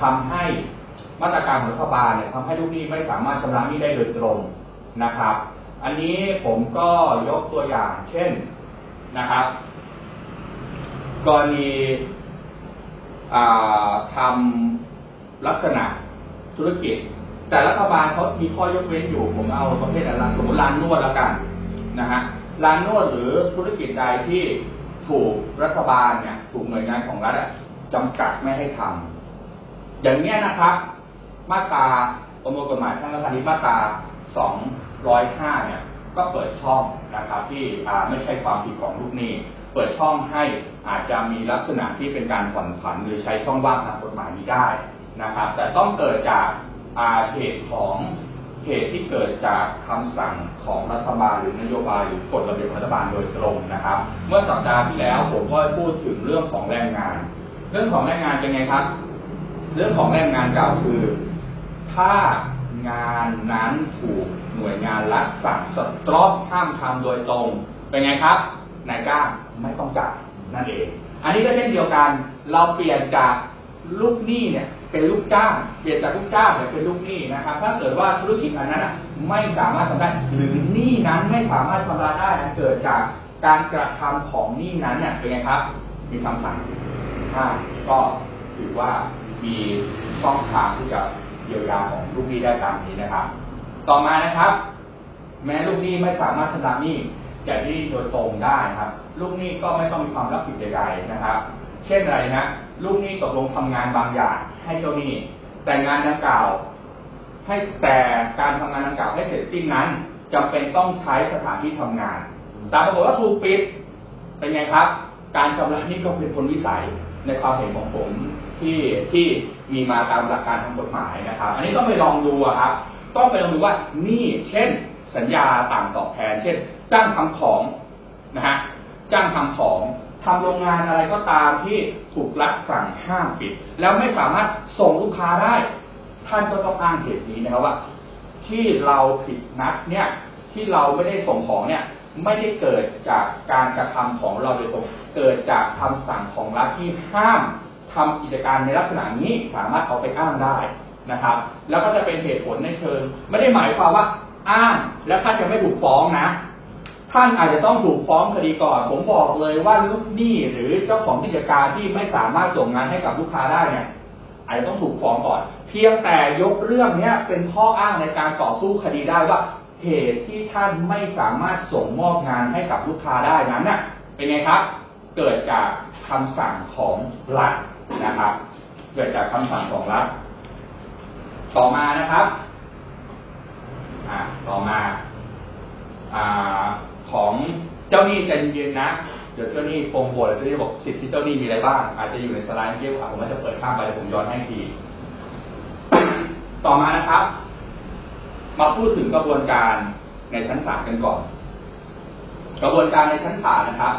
ทำให้มาตรการของรัฐบาลเนี่ยทำให้ลูกหนี้ไม่สามารถชำระหนี้ได้โดยตรงนะครับ อันนี้ผมก็ยกตัวอย่าง เช่นนะครับกรณีทำลักษณะธุรกิจ แต่รัฐบาลเขามีข้อยกเว้นอยู่ผมเอาประเภทอะไรสมมติร้านนวดแล้วกันนะฮะร้านนวดหรือธุรกิจใดที่ถูกรัฐบาลเนี่ยถูกหน่วยงานของรัฐจำกัดไม่ให้ทำอย่างนี้นะครับ มาตราประมวลกฎหมายแพ่งและพาณิชย์มาตรา 205 เนี่ยก็เปิดช่องนะครับที่ไม่ใช่ความผิดของลูกหนี้ เปิดช่องให้อาจจะมีลักษณะที่เป็นการผ่อนผันหรือใช้ช่องว่างทางกฎหมายนี้ได้นะครับ แต่ต้องเกิดจาก เหตุของเหตุที่เกิดจากคำสั่งของรัฐบาลหรือนโยบายหรือกฎระเบียบของรัฐบาลโดยตรงนะครับ เมื่อสัปดาห์ที่แล้วผมก็พูดถึงเรื่องของแรงงาน เรื่องของแรงงานเป็นไงครับ เรื่องของแรงงานกล่าวคือ ถ้างานนั้นถูกหน่วยงานรัฐสั่งสตรอบห้ามทำโดยตรงเป็นไงครับนายจ้างไม่ต้องจ่ายนั่นเอง อันนี้ก็เช่นเดียวกัน เราเปลี่ยนจากลูกหนี้เนี่ย เป็นลูกจ้างเปลี่ยนจากลูกจ้างเนี่ยเป็นลูกหนี้นะครับ ถ้าเกิดว่าธุรกิจอันนั้นไม่สามารถทำได้ หรือหนี้นั้นไม่สามารถชำระได้เกิดจากการกระทำของหนี้นั้นเนี่ยเป็นไงครับ มีคำสั่งห้าก็ถือว่ามีช่องทางที่จะเยียวยาของลูกหนี้ได้ตามนี้นะครับ ต่อมานะครับ แม้ลูกหนี้ไม่สามารถชำระหนี้แก่หนี้โดยตรงได้ครับ ลูกหนี้ก็ไม่ต้องมีความรับผิดใดๆนะครับ เช่นอะไรนะลูกหนี้ตกลงทำงานบางอย่าง ให้เจ้าหนี้ แต่งานดังกล่าว ให้แต่การทำงานดังกล่าวให้เสร็จสิ้นนั้นจำเป็นต้องใช้สถานที่ทำงาน แต่ปรากฏว่าถูกปิดเป็นไงครับ การชำระนี้ก็เป็นคนวิสัยในความเห็นของผมที่ที่มีมาตามหลักการทางกฎหมายนะครับ อันนี้ต้องไปลองดูครับ ต้องไปลองดูว่านี่เช่น สัญญาต่างตอบแทน เช่น จ้างทำของนะฮะจ้างทำของ ทำโรงงานอะไรก็ตามที่ถูกรัฐสั่งห้ามปิด แล้วไม่สามารถส่งลูกค้าได้ ท่านก็ต้องอ้างเหตุนี้นะครับว่า ที่เราผิดนัดเนี่ยที่เราไม่ได้ส่งของเนี่ยไม่ได้เกิดจากการกระทำของเราโดยตรงเกิดจากคำสั่งของรัฐที่ห้ามทำกิจการในลักษณะนี้สามารถเอาไปอ้างได้นะครับ แล้วก็จะเป็นเหตุผลในเชิง ไม่ได้หมายความว่าอ้างแล้วท่านจะไม่ถูกฟ้องนะ ท่านอาจจะต้องถูกฟ้องคดีก่อน ผมบอกเลยว่าลูกหนี้หรือเจ้าของกิจการที่ไม่สามารถส่งงานให้กับลูกค้าได้เนี่ยอาจจะต้องถูกฟ้องก่อน เพียงแต่ยกเรื่องเนี้ยเป็นข้ออ้างในการต่อสู้คดีได้ว่าเหตุที่ท่านไม่สามารถส่งมอบงานให้กับลูกค้าได้นั้นน่ะเป็นไงครับ เกิดจากคำสั่งของรัฐนะครับ เกิดจากคำสั่งของรัฐต่อมานะครับอ่าต่อมาอ่า ของเจ้าหนี้ใจเย็นนะ เดี๋ยวเจ้าหนี้โปรงโบดเจ้าหนี้บอกสิทธิที่เจ้าหนี้มีอะไรบ้าง อาจจะอยู่ในสไลด์เกี่ยวกับผมว่จะเปิดข้ามไปผมย้อนให้ที ต่อมานะครับ มาพูดถึงกระบวนการในชั้นศาลกันก่อน กระบวนการในชั้นศาลนะครับ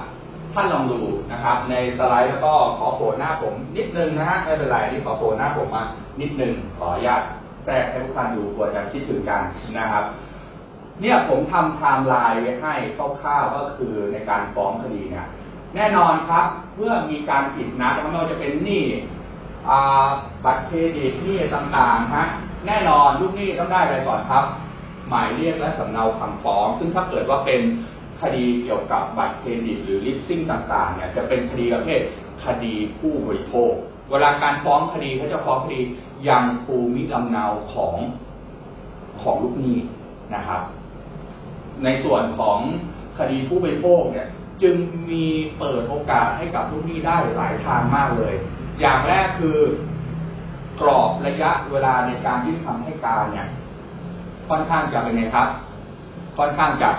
ท่านลองดูนะครับ ในสไลด์แล้วก็ขอโผล่หน้าผม นิดนึงนะฮะไม่เป็นไรที่ขอโผล่หน้าผมมานิดนึงขออนุญาตแทรกให้ทุกท่านดูควจะคิดถึงกันนะครับ เนี่ยผมทำไทม์ไลน์ไว้ให้คร่าวๆก็คือในการฟ้องคดีเนี่ยแน่นอนครับเมื่อมีการผิดนัดไม่ว่าจะเป็นหนี้บัตรเครดิตหนี้ต่างๆฮะแน่นอนลูกหนี้ต้องได้อะไรก่อนครับ หมายเรียกและสำเนาคำฟ้อง ซึ่งถ้าเกิดว่าเป็นคดีเกี่ยวกับบัตรเครดิตหรือลิสซิ่งต่างๆเนี่ยจะเป็นคดีประเภทคดีผู้บริโภค เวลาการฟ้องคดีเขาจะฟ้องคดียังภูมิลำเนาของของลูกหนี้นะครับ ในส่วนของคดีผู้บริโภคเนี่ยจึงมีเปิดโอกาสให้กับลูกหนี้ได้หลายทางมากเลย อย่างแรกคือกรอบระยะเวลาในการยื่นคำให้การเนี่ยค่อนข้างจะเป็นไงครับ ค่อนข้างจะ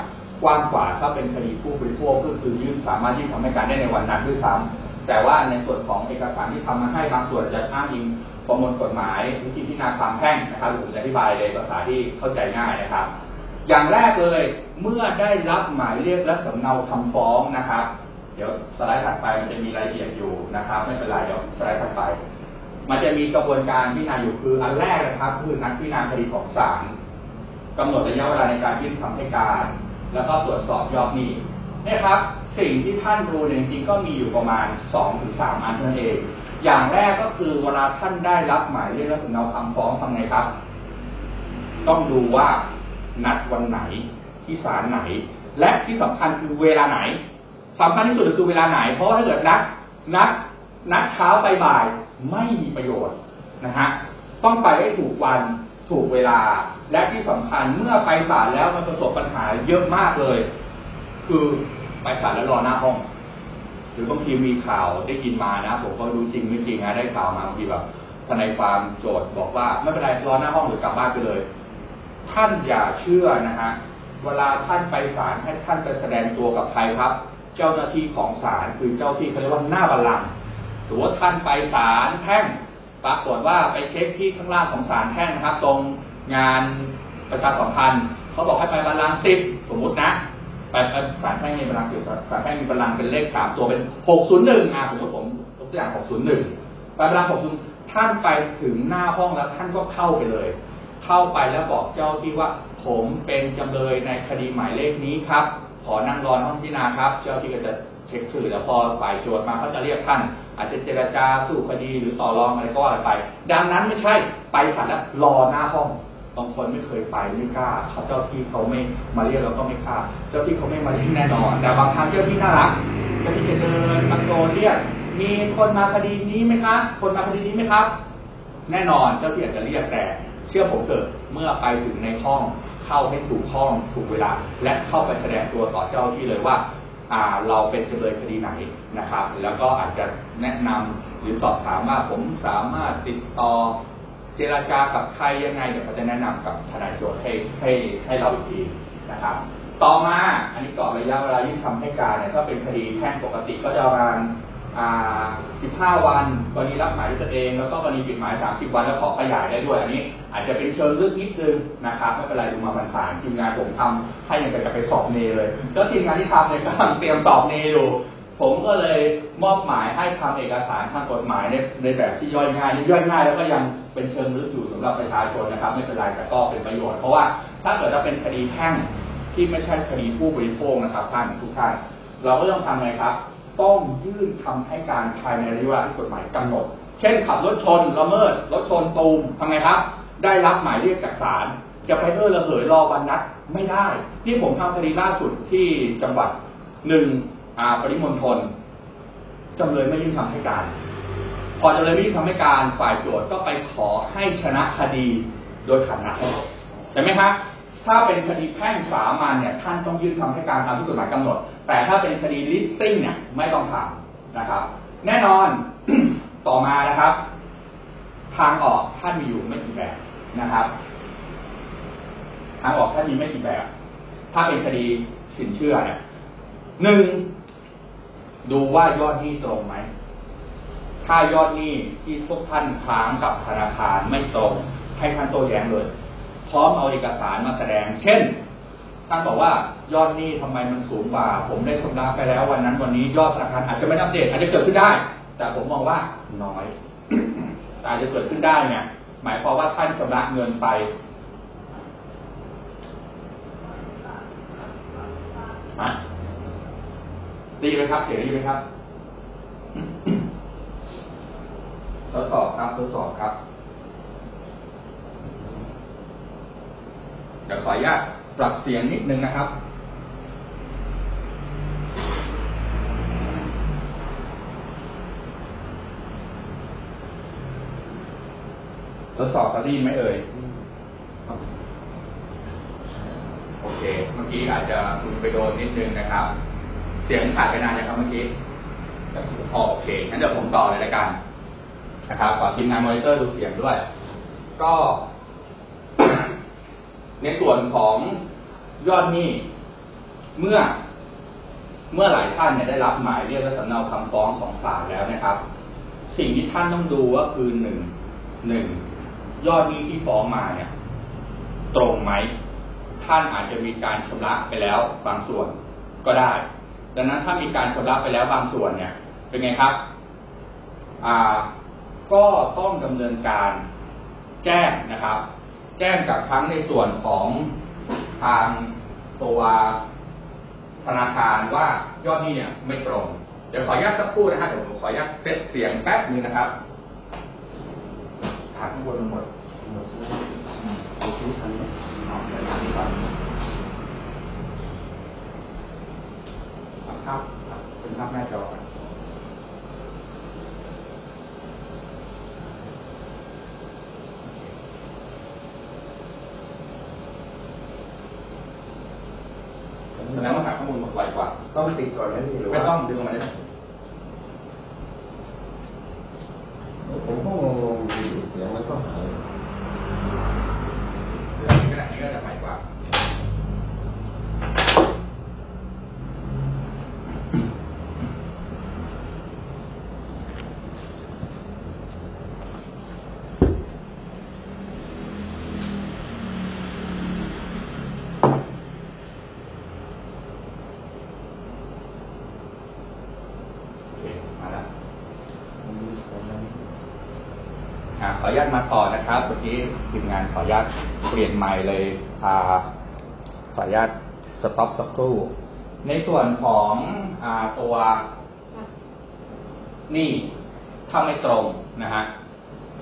กว้างกว่าถ้าเป็นคดีผู้บริโภคก็คือยื่นสามารถยื่นคำให้การได้ในวันนั้นด้วยซ้ำแต่ว่าในส่วนของเอกสารที่ทำมาให้บางส่วนจะอ้างอิงประมวลกฎหมายวิธีพิจารณาความแพ่งนะครับผมจะอธิบายในภาษาที่เข้าใจง่ายนะครับ อย่างแรกเลยเมื่อได้รับหมายเรียกและสำเนาคำฟ้องนะครับ เดี๋ยวสไลด์ถัดไปมันจะมีรายละเอียดอยู่นะครับ ไม่เป็นไรเดี๋ยวสไลด์ถัดไป มันจะมีกระบวนการพิจารณาอยู่คืออันแรกนะครับ คือนักพิจารณาคดีของศาลกำหนดระยะเวลาในการยื่นคำให้การ แล้วก็ตรวจสอบยอดหนี้นี่ครับสิ่งที่ท่านรู้จริงๆก็มีอยู่ประมาณสองถึงสามอันนั่นเอง อย่างแรกก็คือเวลาท่านได้รับหมายเรียกและสำเนาคำฟ้องทำไงครับ ต้องดูว่า นัดวันไหนที่ศาลไหน และที่สำคัญคือเวลาไหนสำคัญที่สุดคือเวลาไหน เพราะว่าถ้าเกิดนัดนัดนัดเช้าไปบ่ายไม่มีประโยชน์นะฮะต้องไปให้ถูกวันถูกเวลา และที่สำคัญเมื่อไปศาลแล้วมันประสบปัญหาเยอะมากเลย คือไปศาลแล้วรอหน้าห้อง หรือบางทีมีข่าวได้ยินมานะ ผมก็รู้จริงไม่จริงนะได้ข่าวมาบางทีแบบทนายความโจทย์บอกว่าไม่เป็นไรรอหน้าห้องหรือกลับบ้านไปเลย ท่านอย่าเชื่อนะฮะเวลาท่านไปศาลให้ท่านไปแสดงตัวกับใครครับ เจ้าหน้าที่ของศาลคือเจ้าที่เขาเรียกว่าหน้าบัลลังก์สมมติท่านไปศาลแพ่งปรากฏว่าไปเช็คที่ข้างล่างของศาลแพ่งนะครับ ตรงงานประชาสัมพันธ์เขาบอกให้ไปบัลลังก์สิบสมมตินะไปศาลแพ่งมีบัลลังก์สิบศาลแพ่งมีบัลลังก์เป็นเลขสามตัวเป็นหกศูนย์หนึ่งอะสมมติผมตัวอย่างหกศูนย์หนึ่งไปบัลลังก์หกศูนย์ท่านไปถึงหน้าห้องแล้วท่านก็เข้าไปเลย เข้าไปแล้วบอกเจ้าที่ว่าผมเป็นจำเลยในคดีหมายเลขนี้ครับ ขอนั่งรอห้องพิจารณาครับ เจ้าที่ก็จะเช็คชื่อแล้วพอฝ่ายโจทย์มาเขาจะเรียกท่าน อาจจะเจรจาสู้คดีหรือต่อรองอะไรก็ว่าไป ดังนั้นไม่ใช่ไปศาลแล้วรอหน้าห้องบางคนไม่เคยไปไม่กล้าเขาเจ้าที่เขาไม่มาเรียกเราก็ไม่กล้า เจ้าที่เขาไม่มาเรียกแน่นอน แต่บางครั้งเจ้าที่น่ารักเจ้าที่จะเดินตะโกนเรียกมีคนมาคดีนี้ไหมครับคนมาคดีนี้ไหมครับ แน่นอนเจ้าที่อาจจะเรียกแต่ ชื่อผมเถอะเมื่อไปถึงในห้องเข้าให้ถูกห้องถูกเวลา และเข้าไปแสดงตัวต่อเจ้าที่เลยว่าอ่าเราเป็นจำเลยคดีไหนนะครับ แล้วก็อาจจะแนะนำหรือสอบถามว่าผมสามารถติดต่อเจราจากับใครยังไงเดี๋ยวเขาจะแนะนำกับทนายโจทย์ให้ให้ให้เราอีกทีนะครับ ต่อมาอันนี้ก่อระยะเวลายื่นคำให้การเนี่ยถ้าเป็นคดีแพ่งปกติก็จะประมาณ 15 วันกรณีรับหมายด้วยตัวเอง แล้วก็กรณีปิดหมาย 30 วันแล้วขอขยายได้ด้วยอันนี้ อาจจะเป็นเชิงลึกนิดนึงนะครับไม่เป็นไรดูมาผ่านๆทีมงานผมทำให้อยังกับจะไปสอบเนเลย แล้วทีมงานที่ทำเนี่ยกำลังเตรียมสอบเนอยู่ผมก็เลยมอบหมายให้ทำเอกสารทางกฎหมายในในแบบที่ย่อยง่ายนี่ย่อยง่ายแล้วก็ยังเป็นเชิงลึกอยู่สำหรับประชาชนนะครับ ไม่เป็นไรแต่ก็เป็นประโยชน์เพราะว่าถ้าเกิดว่าเป็นคดีแพ่งที่ไม่ใช่คดีผู้บริโภคนะครับท่านทุกท่าน เราก็ต้องทำไงครับ ต้องยื่นคำให้การภายในระยะเวลาที่กฎหมายกำหนด เช่นขับรถชนละเมิดรถชนตูมทำไงครับ ได้รับหมายเรียกจากศาลจะไปเออระเหยรอวันนัดไม่ได้ ที่ผมทำคดีล่าสุดที่จังหวัดหนึ่งอาปริมณฑลจำเลยไม่ยื่นคำให้การ พอจำเลยไม่ยื่นคำให้การฝ่ายโจทย์ก็ไปขอให้ชนะคดีโดยขัดนัดเห็นไหมครับ ถ้าเป็นคดีแพ่งสามัญเนี่ยท่านต้องยื่นคำให้การตามที่กฎหมายกำหนด แต่ถ้าเป็นคดีลิสซิ่งเนี่ยไม่ต้องทำนะครับ แน่นอนต่อมานะครับ ทางออกท่านมีอยู่ไม่กี่แบบนะครับ ทางออกท่านมีไม่กี่แบบ ถ้าเป็นคดีสินเชื่อเนี่ยหนึ่งดูว่ายอดหนี้ตรงไหม ถ้ายอดหนี้ที่พวกท่านค้างกับธนาคารไม่ตรง ให้ท่านโต้แย้งเลย ร้อมเอาเอกสารมาแสดง เช่น ท่านบอกว่ายอดหนี้ทำไมมันสูงกว่า ผมได้ชำระไปแล้ววันนั้นวันนี้ยอดธนาคารอาจจะไม่อัปเดตอาจจะเกิดขึ้นได้ แต่ผมมองว่าน้อยแต่อาจจะเกิดขึ้นได้เนี่ยหมายความว่าท่านชำระเงินไปดีไหมครับเสียงดีไหมครับทดสอบครับทดสอบครับ เดี๋ยวขออนุญาตปรับเสียงนิดนึงนะครับ ทดสอบเขาได้ยินไหมเอ่ย โอเค เมื่อกี้อาจจะคุณไปโดนนิดนึงนะครับ เสียงขาดไปนานยังครับเมื่อกี้โอเค งั้นเดี๋ยวผมต่อเลยละกัน นะครับ ขอทีมงานมอนิเตอร์ดูเสียงด้วย ก็ ในส่วนของยอดหนี้เมื่อเมื่อหลายท่านเนี่ยได้รับหมายเรียกและสำเนาคำฟ้องของศาลแล้วนะครับ สิ่งที่ท่านต้องดูก็คือหนึ่งหนึ่งยอดหนี้ที่ฟ้องมาเนี่ย ตรงไหมท่านอาจจะมีการชำระไปแล้วบางส่วนก็ได้ ดังนั้นถ้ามีการชำระไปแล้วบางส่วนเนี่ย เป็นไงครับอ่าก็ต้องดำเนินการแจ้งนะครับ แจ้งกับทั้งในส่วนของทางตัวธนาคารว่ายอดนี้เนี่ยไม่ตรง เดี๋ยวขออนุญาตสักครู่นะฮะเดี๋ยวผมขออนุญาตเซตเสียงแป๊บนึงนะครับถามข้างบนหมดหมดทันไหมเอาเดี๋ยวทางนี้ก่อนครับเป็นภาพหน้าจอก่อนแสดงว่าหาข้อมูลหมดไวกว่า ต้องติดก่อนนะพี่หรือไม่ต้องดึงออกมาได้ไหม ผมก็งงๆอยู่เสียงมันก็หาย เรื่องนี้ก็ได้นี้ก็จะไวกว่า โอเค มาแล้ว อ่าขออนุ ญาตมาต่อนะครับเมื่อกี้ทีมงานขออนุญาตเปลี่ยนไมค์เลยอ่าขออนุญาตสต็อปสักครู่ ในส่วนของอตัวนี่ถ้าไม่ตรงนะฮะ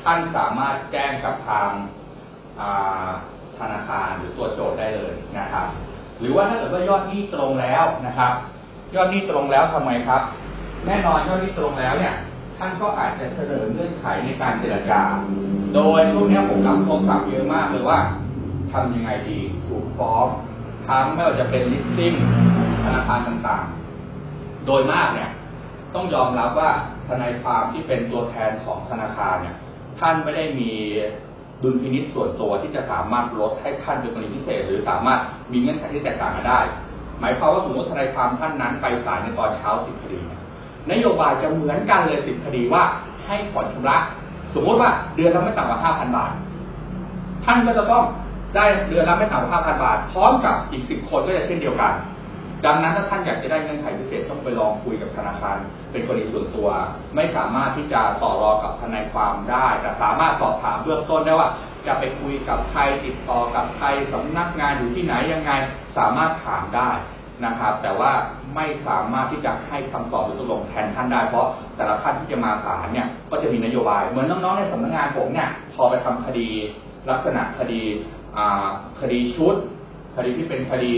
ท่านสามารถแจ้งกับทางาธนาคารหรือตัวโจทย์ได้เลยนะครับ หรือว่าถ้าเกิดว่ายอดนี้ตรงแล้วนะครับ ยอดนี้ตรงแล้วทำไมครับ แน่นอนยอดนี้ตรงแล้วเนี่ย ท่านก็อาจจะเสนอเงื่อนไขในการเจรจา โดยช่วงนี้ผมรับโทรศัพท์เยอะมากเลยว่าทำยังไงดีถูกฟ้องทั้งไม่ว่าจะเป็นลิสซิ่งธนาคารต่างๆ โดยมากเนี่ยต้องยอมรับว่าทนายความที่เป็นตัวแทนของธนาคารเนี่ยท่านไม่ได้มีดุลพินิจส่วนตัวที่จะสามารถลดให้ท่านเป็นกรณีพิเศษ หรือสามารถมีเงื่อนไขที่แตกต่างกันได้ หมายความว่าสมมติทนายความท่านนั้นไปศาลในตอนเช้าสิบคดีเนี่ย นโยบายจะเหมือนกันเลยสิบคดีว่าให้ผ่อนชำระ สมมติว่าเดือนละไม่ต่ำกว่าห้าพันบาท ท่านก็จะต้องได้เดือนละไม่ต่ำกว่าห้าพันบาท พร้อมกับอีกสิบคนก็จะเช่นเดียวกัน ดังนั้นถ้าท่านอยากจะได้เงื่อนไขพิเศษต้องไปลองคุยกับธนาคาร เป็นกรณีส่วนตัว ไม่สามารถที่จะต่อรองกับทนายความได้ แต่สามารถสอบถามเบื้องต้นได้ว่าจะไปคุยกับใครติดต่อกับใครสำนักงานอยู่ที่ไหนยังไง สามารถถามได้นะครับ แต่ว่า ไม่สามารถที่จะให้คำตอบหรือตกลงแทนท่านได้เพราะแต่ละท่านที่จะมาศาลเนี่ยก็จะมีนโยบาย เหมือนน้องๆในสำนักงานผมเนี่ยพอไปทำคดีลักษณะคดีคดีชุด คดีที่เป็นคดี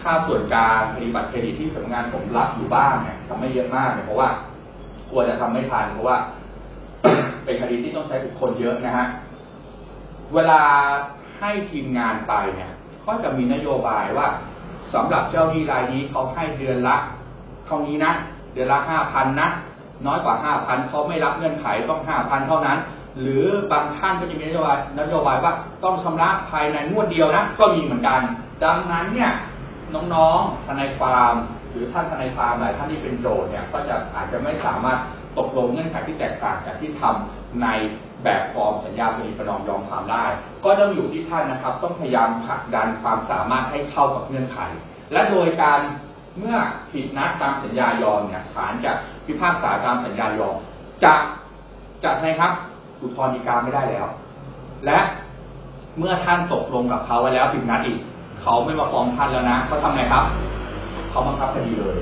ค่าส่วนกลางคดีบัตรเครดิตที่สำนักงานผมรับอยู่บ้างเนี่ยทำไม่เยอะมากเนี่ยเพราะว่ากลัวจะทำไม่ทันเพราะว่า เป็นคดีที่ต้องใช้บุคคลเยอะนะฮะเวลาให้ทีมงานไปเนี่ยก็จะมีนโยบายว่า สำหรับเจ้าหนี้รายนี้เขาให้เดือนละเท่านี้นะ เดือนละห้าพันนะ น้อยกว่าห้าพันเขาไม่รับเงื่อนไขต้องห้าพันเท่านั้น หรือบางท่านก็จะมีนโยบายนโยบายว่าต้องชำระภายในงวดเดียวนะ ก็มีเหมือนกัน ดังนั้นเนี่ยน้องๆทนายความ หรือท่านทนายความหลายท่านที่เป็นโจทย์เนี่ยก็จะอาจจะไม่สามารถตกลงเงื่อนไขที่แตกต่างจากที่ทำใน แบบฟอร์มสัญญาปณีประนอมยอมความได้ ก็ต้องอยู่ที่ท่านนะครับ ต้องพยายามผลักดันความสามารถให้เข้ากับเงื่อนไข และโดยการเมื่อผิดนัดตามสัญญายอมเนี่ยศาลจะพิพากษาตามสัญญายอมจะจะไงครับอุทธรณ์ฎีกาไม่ได้แล้ว และเมื่อท่านตกลงกับเขาไว้แล้วผิดนัดอีก เขาไม่มาฟ้องท่านแล้วนะเขาทำไงครับ เขาบังคับคดีเลย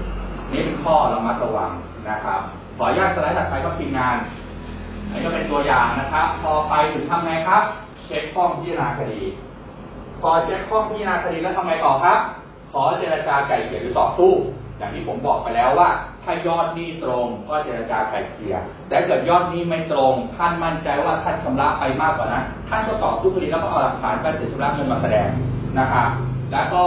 นี่เป็นข้อระมัดระวังนะครับขออนุญาตสไลด์ถัดไปก็ทีมงาน นนี้ก็เป็นตัวอย่างนะครับ พอไปถึงทำไงครับ เช็คข้อพิจารณาคดี พอเช็คข้อพิจารณาคดีแล้วทำไงต่อครับ ขอเจรจาไก่เกลี่ยหรือต่อสู้ อย่างที่ผมบอกไปแล้วว่า ถ้ายอดหนี้ตรงก็เจรจาไกล่เกลี่ยแต่เกิดยอดหนี้ไม่ตรง ท่านมั่นใจว่าท่านชำระไปมากกว่านั้นท่านก็ต่อบทุกคดีแล้วก็เอาหลักฐานการเสียชำระเงินมาแสดงนะครับแล้วก็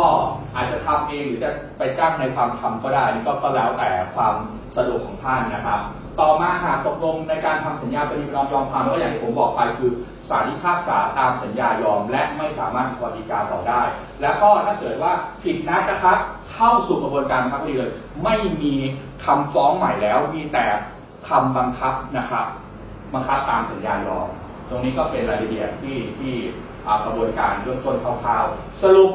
อาจจะทำเองหรือจะไปจ้างในความทำก็ได้นี่ก็แล้วแต่ความสะดวกของท่านนะครับ ต่อมาหากตกลงในการทำสัญญาปฏิบัติยอมความก็อย่างที่ผมบอกไปคือศาลพิพากษาตามสัญญายอม และไม่สามารถขอดีกาต่อได้ แล้วก็ถ้าเกิดว่าผิดนัดนะครับ เข้าสู่กระบวนการบังคับคดีเลย ไม่มีคำฟ้องใหม่แล้ว มีแต่คำบังคับนะครับ บังคับตามสัญญายอม ตรงนี้ก็เป็นรายละเอียดที่ที่กระบวนการเบื้องต้นคร่าวๆสรุป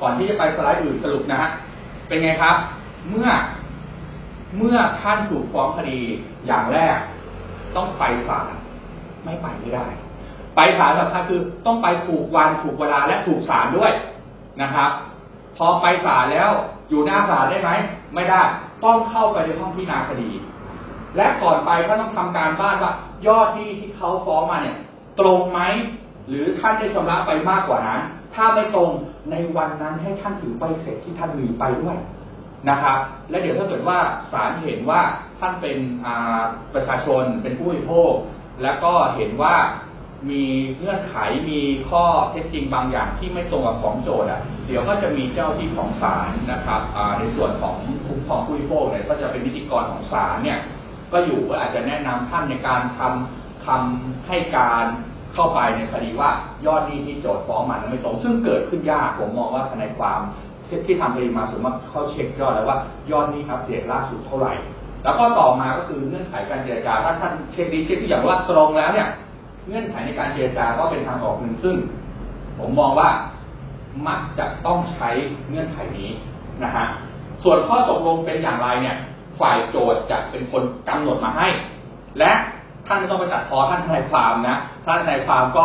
ก่อนที่จะไปสไลด์อื่นสรุปนะฮะเป็นไงครับ เมื่อ เมื่อท่านถูกฟ้องคดีอย่างแรก ต้องไปศาลไม่ไปไม่ได้ ไปศาลสำคัญคือต้องไปถูกวันถูกเวลาและถูกศาลด้วยนะครับ พอไปศาลแล้วอยู่หน้าศาลได้ไหมไม่ได้ต้องเข้าไปในห้องพิจารณาคดี และก่อนไปก็ต้องทำการบ้านว่ายอดที่ที่เขาฟ้องมาเนี่ย ตรงไหมหรือท่านได้ชำระไปมากกว่านั้น ถ้าไม่ตรงในวันนั้นให้ท่านถือใบเสร็จที่ท่านมีไปด้วย นะครับ และเดี๋ยวถ้าเกิดว่าศาลเห็นว่าท่านเป็นประชาชนเป็นผู้บริโภค แล้วก็เห็นว่ามีเงื่อนไขมีข้อเท็จจริงบางอย่างที่ไม่ตรงกับของโจทย์อะเดี๋ยวก็จะมีเจ้าที่ของศาลนะครับในส่วนของคุ้มครองผู้บริโภคเนี่ยก็จะเป็นนิติกรของศาลเนี่ยก็อยู่ก็อาจจะแนะนำท่านในการทำคำให้การเข้าไปในคดีว่ายอดนี้ที่โจทย์ฟ้องมันไม่ตรง ซึ่งเกิดขึ้นยากผมมองว่าทนายความ ที่ทำคดีมาสมมติเขาเช็คยอดแล้วว่ายอดนี้อัปเดตล่าสุดเท่าไหร่ แล้วก็ต่อมาก็คือเงื่อนไขการเจรจาถ้าท่านเช็คดีเช็คทุกอย่างว่าตรงแล้วเนี่ยเงื่อนไขในการเจรจาก็เป็นทางออกหนึ่งซึ่ง ผมมองว่ามักจะต้องใช้เงื่อนไขนี้นะฮะส่วนข้อตกลงเป็นอย่างไรเนี่ย ฝ่ายโจทย์จะเป็นคนกำหนดมาให้ และท่านไม่ต้องไปตัดพอท่านทนายความนะท่านทนายความก็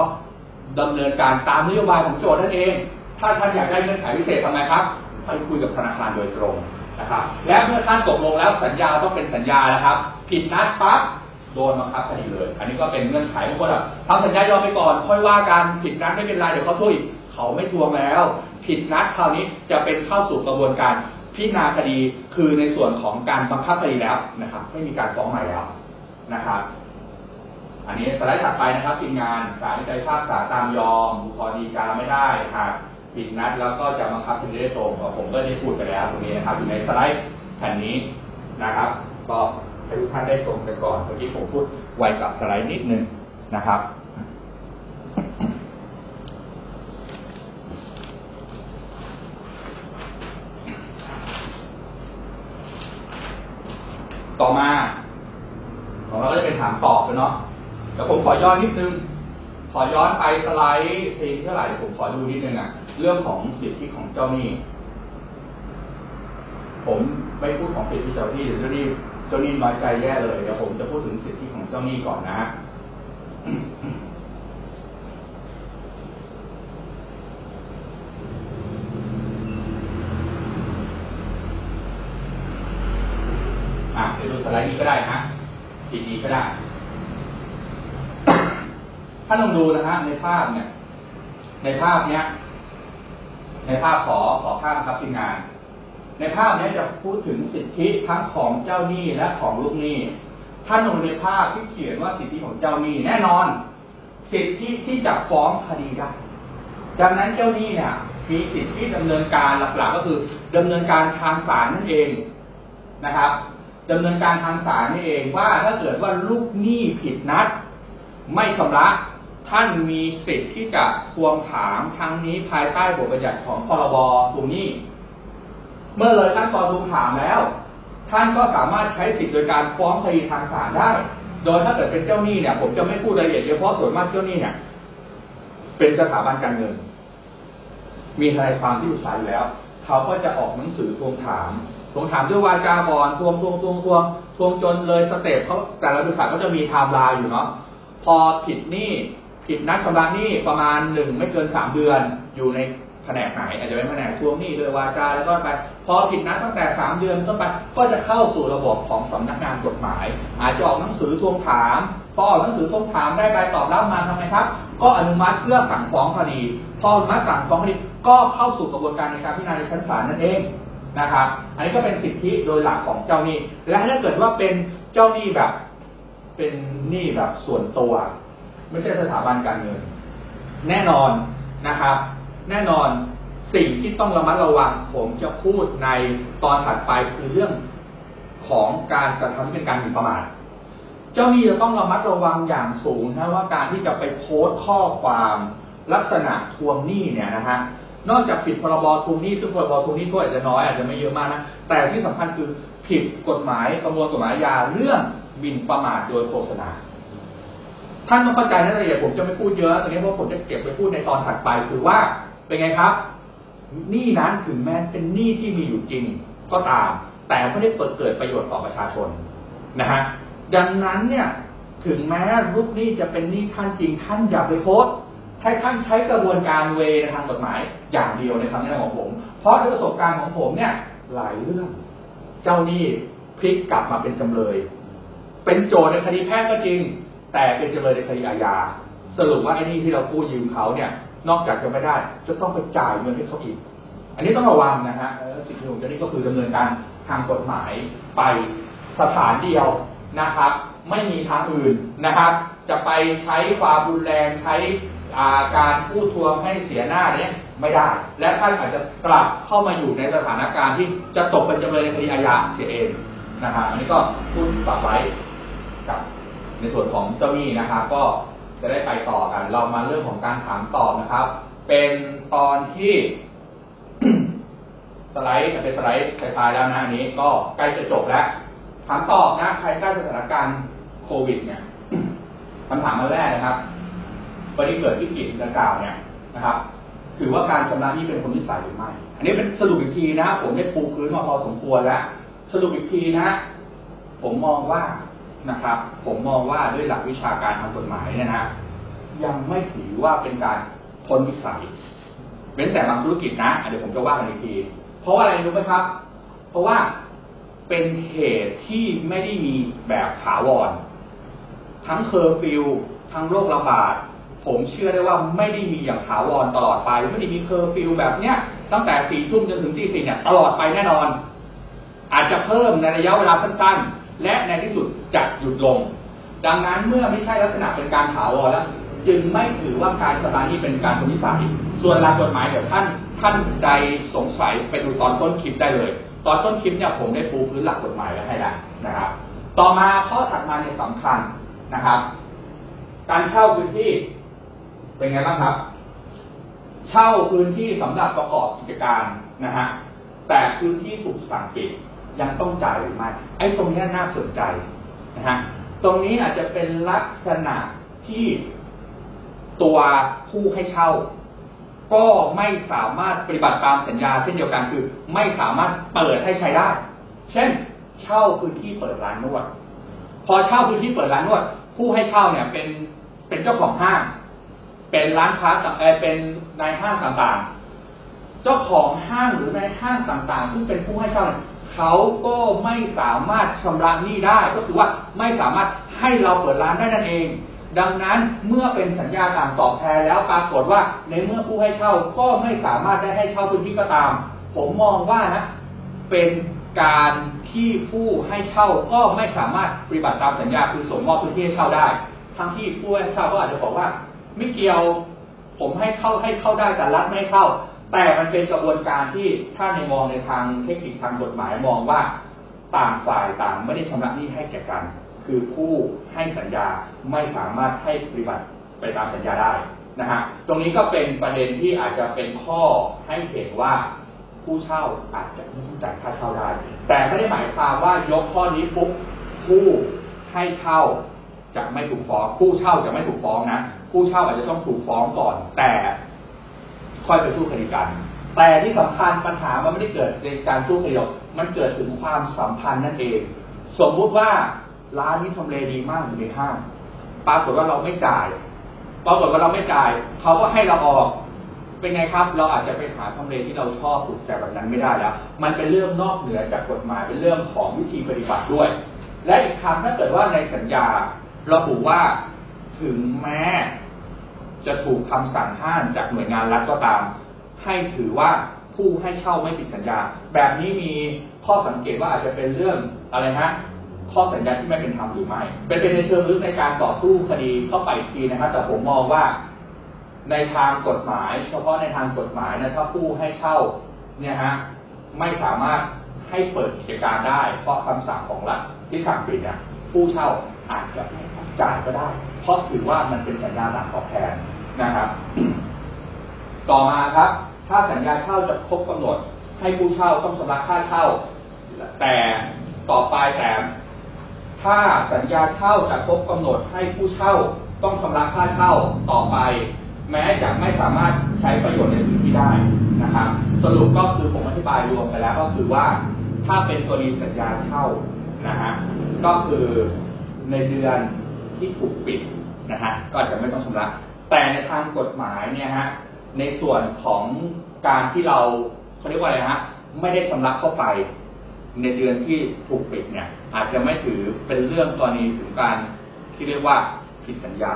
ดำเนินการตามนโยบายของโจทย์นั่นเอง ถ้าท่านอยากได้เงื่อนไขพิเศษทำไมครับไปคุยกับธนาคารโดยตรงนะครับและเมื่อท่านตกลงแล้วสัญญาต้องเป็นสัญญานะครับ ผิดนัดปั๊บโดนบังคับคดีเลย อันนี้ก็เป็นเงื่อนไขบางคนอะทำสัญญายอมไปก่อน ค่อยว่ากันผิดนัดไม่เป็นไรเดี๋ยวเขาช่วยเขาไม่ทวงแล้ว ผิดนัดคราวนี้จะเป็นเข้าสู่กระบวนการพิจารณาคดีคือในส่วนของการบังคับคดีแล้วนะครับ ไม่มีการฟ้องใหม่แล้วนะครับ อันนี้สไลด์ถัดไปนะครับทีมงานศาลใจภาคษาตามยอมอุทธรณ์ดีกาไม่ได้หาก ผิดนัดแล้วก็จะบังคับคดีได้ตรงผมก็ได้พูดไปแล้วตรงนี้นะครับอยู่ในสไลด์แผ่นนี้นะครับ ก็ให้ทุกท่านได้ชมกันก่อนเมื่อกี้ผมพูดไวกับสไลด์นิดนึงนะครับต่อมาของเราก็จะเป็นถามตอบเลยเนาะแต่ผมขอย้อนิดนึง ขอย้อนไปสไลด์ซีเท่าไหร่ผมขอดูนิดนึงอะเรื่องของสิทธิของเจ้าหนี้ ผมไม่พูดของสิทธิเจ้าหนี้หรือเจ้าหนี้เจ้าหนี้น้อยใจแย่เลยเดี๋ยวผมจะพูดถึงสิทธิของเจ้าหนี้ก่อนนะอะเดี๋ยวดูสไลด์นี้ก็ได้นะทีนี้ก็ได้ ถ้าลองดูนะฮะในภาพเนี่ย ในภาพเนี้ย ในภาพขอขอภาพครับทีมงาน ในภาพนี้จะพูดถึงสิทธิทั้งของเจ้าหนี้และของลูกหนี้ท่านลงในภาพที่เขียนว่าสิทธิของเจ้าหนี้แน่นอน สิทธิที่จะฟ้องคดีได้จากนั้นเจ้าหนี้เนี่ยมีสิทธิดำเนินการหลักๆก็คือดำเนินการทางศาลนั่นเองนะครับดำเนินการทางศาลนี่เองว่าถ้าเกิดว่าลูกหนี้ผิดนัด ไม่ชำระ ท่านมีสิทธิ์ที่จะทวงถามทั้งนี้ภายใต้บทบัญญัติของพรบทวงหนี้ เมื่อเลยขั้นตอนทวงถามแล้ว ท่านก็สามารถใช้สิทธิ์โดยการฟ้องคดีทางศาลได้ โดยถ้าเกิดเป็นเจ้าหนี้เนี่ย ผมจะไม่พูดรายละเอียดเยอะเพราะส่วนมากเจ้าหนี้เนี่ย เป็นสถาบันการเงิน มีทนายความที่อยู่สายอยู่แล้ว เขาก็จะออกหนังสือทวงถามทวงถามด้วยวาจาบอนทวงทวงทวงทวงทวงจนเลย step เขาแต่ละบริษัทก็จะมีไทม์ไลน์อยู่เนาะพอผิดหนี้ ผิดนัดชำระหนี้ประมาณหนึ่งไม่เกินสามเดือน อยู่ในแผนกไหนอาจจะเป็นแผนกทวงหนี้โดยวาจาแล้วก็ไป พอผิดนัดตั้งแต่สามเดือนต้นไปก็จะเข้าสู่ระบบของสำนักงานกฎหมาย อาจจะออกหนังสือทวงถามพอออกหนังสือทวงถามได้ใบตอบรับมาทำไมครับ ก็อนุมัติเพื่อสั่งฟ้องคดี พออนุมัติสั่งฟ้องคดีก็เข้าสู่กระบวนการในการพิจารณาในชั้นศาลนั่นเองนะครับ อันนี้ก็เป็นสิทธิโดยหลักของเจ้าหนี้ และถ้าเกิดว่าเป็นเจ้าหนี้แบบ เป็นหนี้แบบส่วนตัว ไม่ใช่สถาบันการเงิน แน่นอนนะครับ แน่นอนสิ่งที่ต้องระมัดระวัง ผมจะพูดในตอนถัดไปคือเรื่องของการกระทำที่เป็นการหมิ่นประมาทเจ้าหนี้จะต้องระมัดระวังอย่างสูงนะว่าการที่จะไปโพสต์ข้อความลักษณะทวงหนี้เนี่ยนะฮะนอกจากผิดพรบทวงหนี้ซึ่งพรบทวงหนี้ก็อาจจะน้อยอาจจะไม่เยอะมากนะแต่ที่สำคัญคือผิดกฎหมายประมวลกฎหมายยาเรื่องหมิ่นประมาทโดยโฆษณา ท่านต้องเข้าใจนะรายละเอียดผมจะไม่พูดเยอะตรงนี้เพราะผมจะเก็บไปพูดในตอนถัดไปคือว่าเป็นไงครับหนี้นั้นถึงแม้เป็นหนี้ที่มีอยู่จริงก็ตาม แต่ไม่ได้เปิดเกิดประโยชน์ต่อประชาชนนะฮะดังนั้นเนี่ยถึงแม้ลูกหนี้จะเป็นหนี้ท่านจริงท่านอย่าไปโพสให้ท่านใช้กระบวนการเวทางกฎหมายอย่างเดียวในคำแนะนำของผม เพราะด้วยประสบการณ์ของผมเนี่ยหลายเรื่อง เจ้าหนี้พลิกกลับมาเป็นจำเลย เป็นโจทย์ในคดีแพ่งก็จริง แต่เป็นจำเลยในคดีอาญาสรุปว่าไอ้นี่ที่เรากู้ยืมเขาเนี่ย นอกจากจะไม่ได้ จะต้องไปจ่ายเงินให้เขาอีก อันนี้ต้องระวังนะฮะสิ่งที่ผมจะนี่ก็คือดำเนินการทางกฎหมายไปสถานเดียวนะครับ ไม่มีทางอื่นนะครับ จะไปใช้ความรุนแรงใช้การพูดทวงให้เสียหน้าเนี่ยไม่ได้ และท่านอาจจะกลับเข้ามาอยู่ในสถานการณ์ที่จะตกเป็นจำเลยในคดีอาญาเสียเองนะครับอันนี้ก็พูดฝากไว้กับ ในส่วนของเจ้าหนี้นะครับ ก็จะได้ไปต่อกัน เรามาเรื่องของการถามตอบนะครับ เป็นตอนที่สไลด์เป็นสไลด์คล้ายๆแล้วนะอันนี้ก็ใกล้จะจบแล้วถามตอบนะภายใต้สถานการณ์โควิด เนี่ยคำถามมาแรกนะครับวันนี้เกิดวิกฤตดังกล่าวเนี่ยนะครับ ถือว่าการชำระนี้เป็นคนนิสัยหรือไม่ อันนี้เป็นสรุปอีกทีนะผมได้ปูพื้นมาพอสมควรแล้ว สรุปอีกทีนะ ผมมองว่า นะครับ ผมมองว่าด้วยหลักวิชาการทางกฎหมายเนี่ยนะยังไม่ถือว่าเป็นการพ้นวิสัย เว้นแต่บางธุรกิจนะเดี๋ยวผมจะว่ากันอีกที เพราะว่าอะไรรู้ไหมครับ เพราะว่าเป็นเหตุที่ไม่ได้มีแบบถาวร ทั้งเคอร์ฟิวทั้งโรคระบาดผมเชื่อได้ว่าไม่ได้มีอย่างถาวรตลอดไป ไม่ได้มีเคอร์ฟิวแบบเนี้ยตั้งแต่สี่ทุ่มจนถึงตีสี่เนี่ยตลอดไปแน่นอน อาจจะเพิ่มในระยะเวลาสั้นๆ และในที่สุดจะหยุดลง ดังนั้นเมื่อไม่ใช่ลักษณะเป็นการถาวรแล้ว จึงไม่ถือว่าการชำระหนี้เป็นการพ้นวิสัยส่วนหลักกฎหมายเดี๋ยวท่านท่านใดสงสัยไปดูตอนต้นคลิปได้เลย ตอนต้นคลิปเนี่ยผมได้ปูพื้นหลักกฎหมายไว้ให้แล้วนะครับ ต่อมาข้อถัดมาเนี่ยสำคัญนะครับ การเช่าพื้นที่เป็นไงบ้างครับ เช่าพื้นที่สำหรับประกอบกิจการนะฮะแต่พื้นที่ถูกสั่งปิด ยังต้องจ่ายหรือไม่ไอ้ตรงนี้น่าสนใจนะฮะตรงนี้อาจจะเป็นลักษณะที่ตัวผู้ให้เช่า ก็ไม่สามารถปฏิบัติตามสัญญาเช่นเดียวกันคือ ไม่สามารถเปิดให้ใช้ได้ เช่น เช่าพื้นที่เปิดร้านนวด พอเช่าพื้นที่เปิดร้านนวด ผู้ให้เช่าเนี่ยเป็นเป็นเจ้าของห้าง เป็นร้านค้าเออเป็นนายห้างต่างๆ เจ้าของห้างหรือนายห้างต่างๆ ซึ่งเป็นผู้ให้เช่าเนี่ย เขาก็ไม่สามารถชำระหนี้ได้ ก็คือว่าไม่สามารถให้เราเปิดร้านได้นั่นเอง ดังนั้นเมื่อเป็นสัญญาต่างตอบแทนแล้วปรากฏว่าในเมื่อผู้ให้เช่าก็ไม่สามารถได้ให้เช่าพื้นที่ก็ตาม ผมมองว่านะเป็นการที่ผู้ให้เช่าก็ไม่สามารถปฏิบัติตามสัญญาคือส่งมอบพื้นที่ให้เช่าได้ ทั้งที่ผู้ให้เช่าก็อาจจะบอกว่า ไม่เกี่ยวผมให้เข้าให้เข้าได้แต่รัฐไม่เข้า แต่มันเป็นกระบวนการที่ถ้าในมองในทางเทคนิคทางกฎหมายมองว่าต่างฝ่ายต่างไม่ได้ชำระหนี้ให้แก่กัน คือผู้ให้สัญญาไม่สามารถให้ปฏิบัติไปตามสัญญาได้นะฮะตรงนี้ก็เป็นประเด็นที่อาจจะเป็นข้อให้เห็นว่าผู้เช่าอาจจะไม่ต้องจ่ายค่าเช่าได้ แต่ไม่ได้หมายความว่ายกข้อนี้ปุ๊บผู้ให้เช่าจะไม่ถูกฟ้อง ผู้เช่าจะไม่ถูกฟ้องนะผู้เช่าอาจจะต้องถูกฟ้องก่อน แต่ ค่อยไปสู้คดีกัน แต่ที่สำคัญปัญหามันไม่ได้เกิดในการสู้คดีมันเกิดถึงความสัมพันธ์นั่นเอง สมมุติว่าร้านนี้ทำเลดีมากอยู่ในห้างปรากฏว่าเราไม่จ่ายปรากฏว่าเราไม่จ่ายเขาก็ให้เราออก เป็นไงครับ เราอาจจะไปหาทำเลที่เราชอบถูกแต่แบบนั้นไม่ได้แล้ว มันเป็นเรื่องนอกเหนือจากกฎหมายเป็นเรื่องของวิธีปฏิบัติด้วย และอีกคำถ้าเกิดว่าในสัญญาระบุว่าถึงแม้ จะถูกคำสั่งห้ามจากหน่วยงานรัฐก็ตาม ให้ถือว่าผู้ให้เช่าไม่ติดสัญญา แบบนี้มีข้อสังเกตว่าอาจจะเป็นเรื่องอะไรฮะข้อสัญญาที่ไม่เป็นธรรมหรือไม่ เป็นเป็นในเชิงลึกในการต่อสู้คดีเข้าไปทีนะครับ แต่ผมมองว่าในทางกฎหมาย เฉพาะในทางกฎหมายนะถ้าผู้ให้เช่าเนี่ยฮะไม่สามารถให้เปิดกิจการได้ เพราะคำสั่งของรัฐที่สั่งปิดเนี่ยผู้เช่าอาจจะไม่จ่ายก็ได้ เพราะถือว่ามันเป็นสัญญาหลักตอบแทนนะครับ ต่อมาครับ ถ้าสัญญาเช่าจะครบกำหนด ให้ผู้เช่าต้องชำระค่าเช่า แต่ต่อไปแต่ถ้าสัญญาเช่าจะครบกำหนด ให้ผู้เช่าต้องชำระค่าเช่าต่อไป แม้จะไม่สามารถใช้ประโยชน์ในพื้นที่ได้นะครับ สรุปก็คือผมอธิบายรวมไปแล้วก็คือว่าถ้าเป็นกรณีสัญญาเช่านะฮะก็คือในเดือน ที่ถูกปิดนะฮะก็อาจจะไม่ต้องชำระ แต่ในทางกฎหมายเนี่ยฮะในส่วนของการที่เราเขาเรียกว่าอะไรฮะไม่ได้ชำระเข้าไป ในเดือนที่ถูกปิดเนี่ย อาจจะไม่ถือเป็นเรื่องกรณีถึงการที่เรียกว่าผิดสัญญา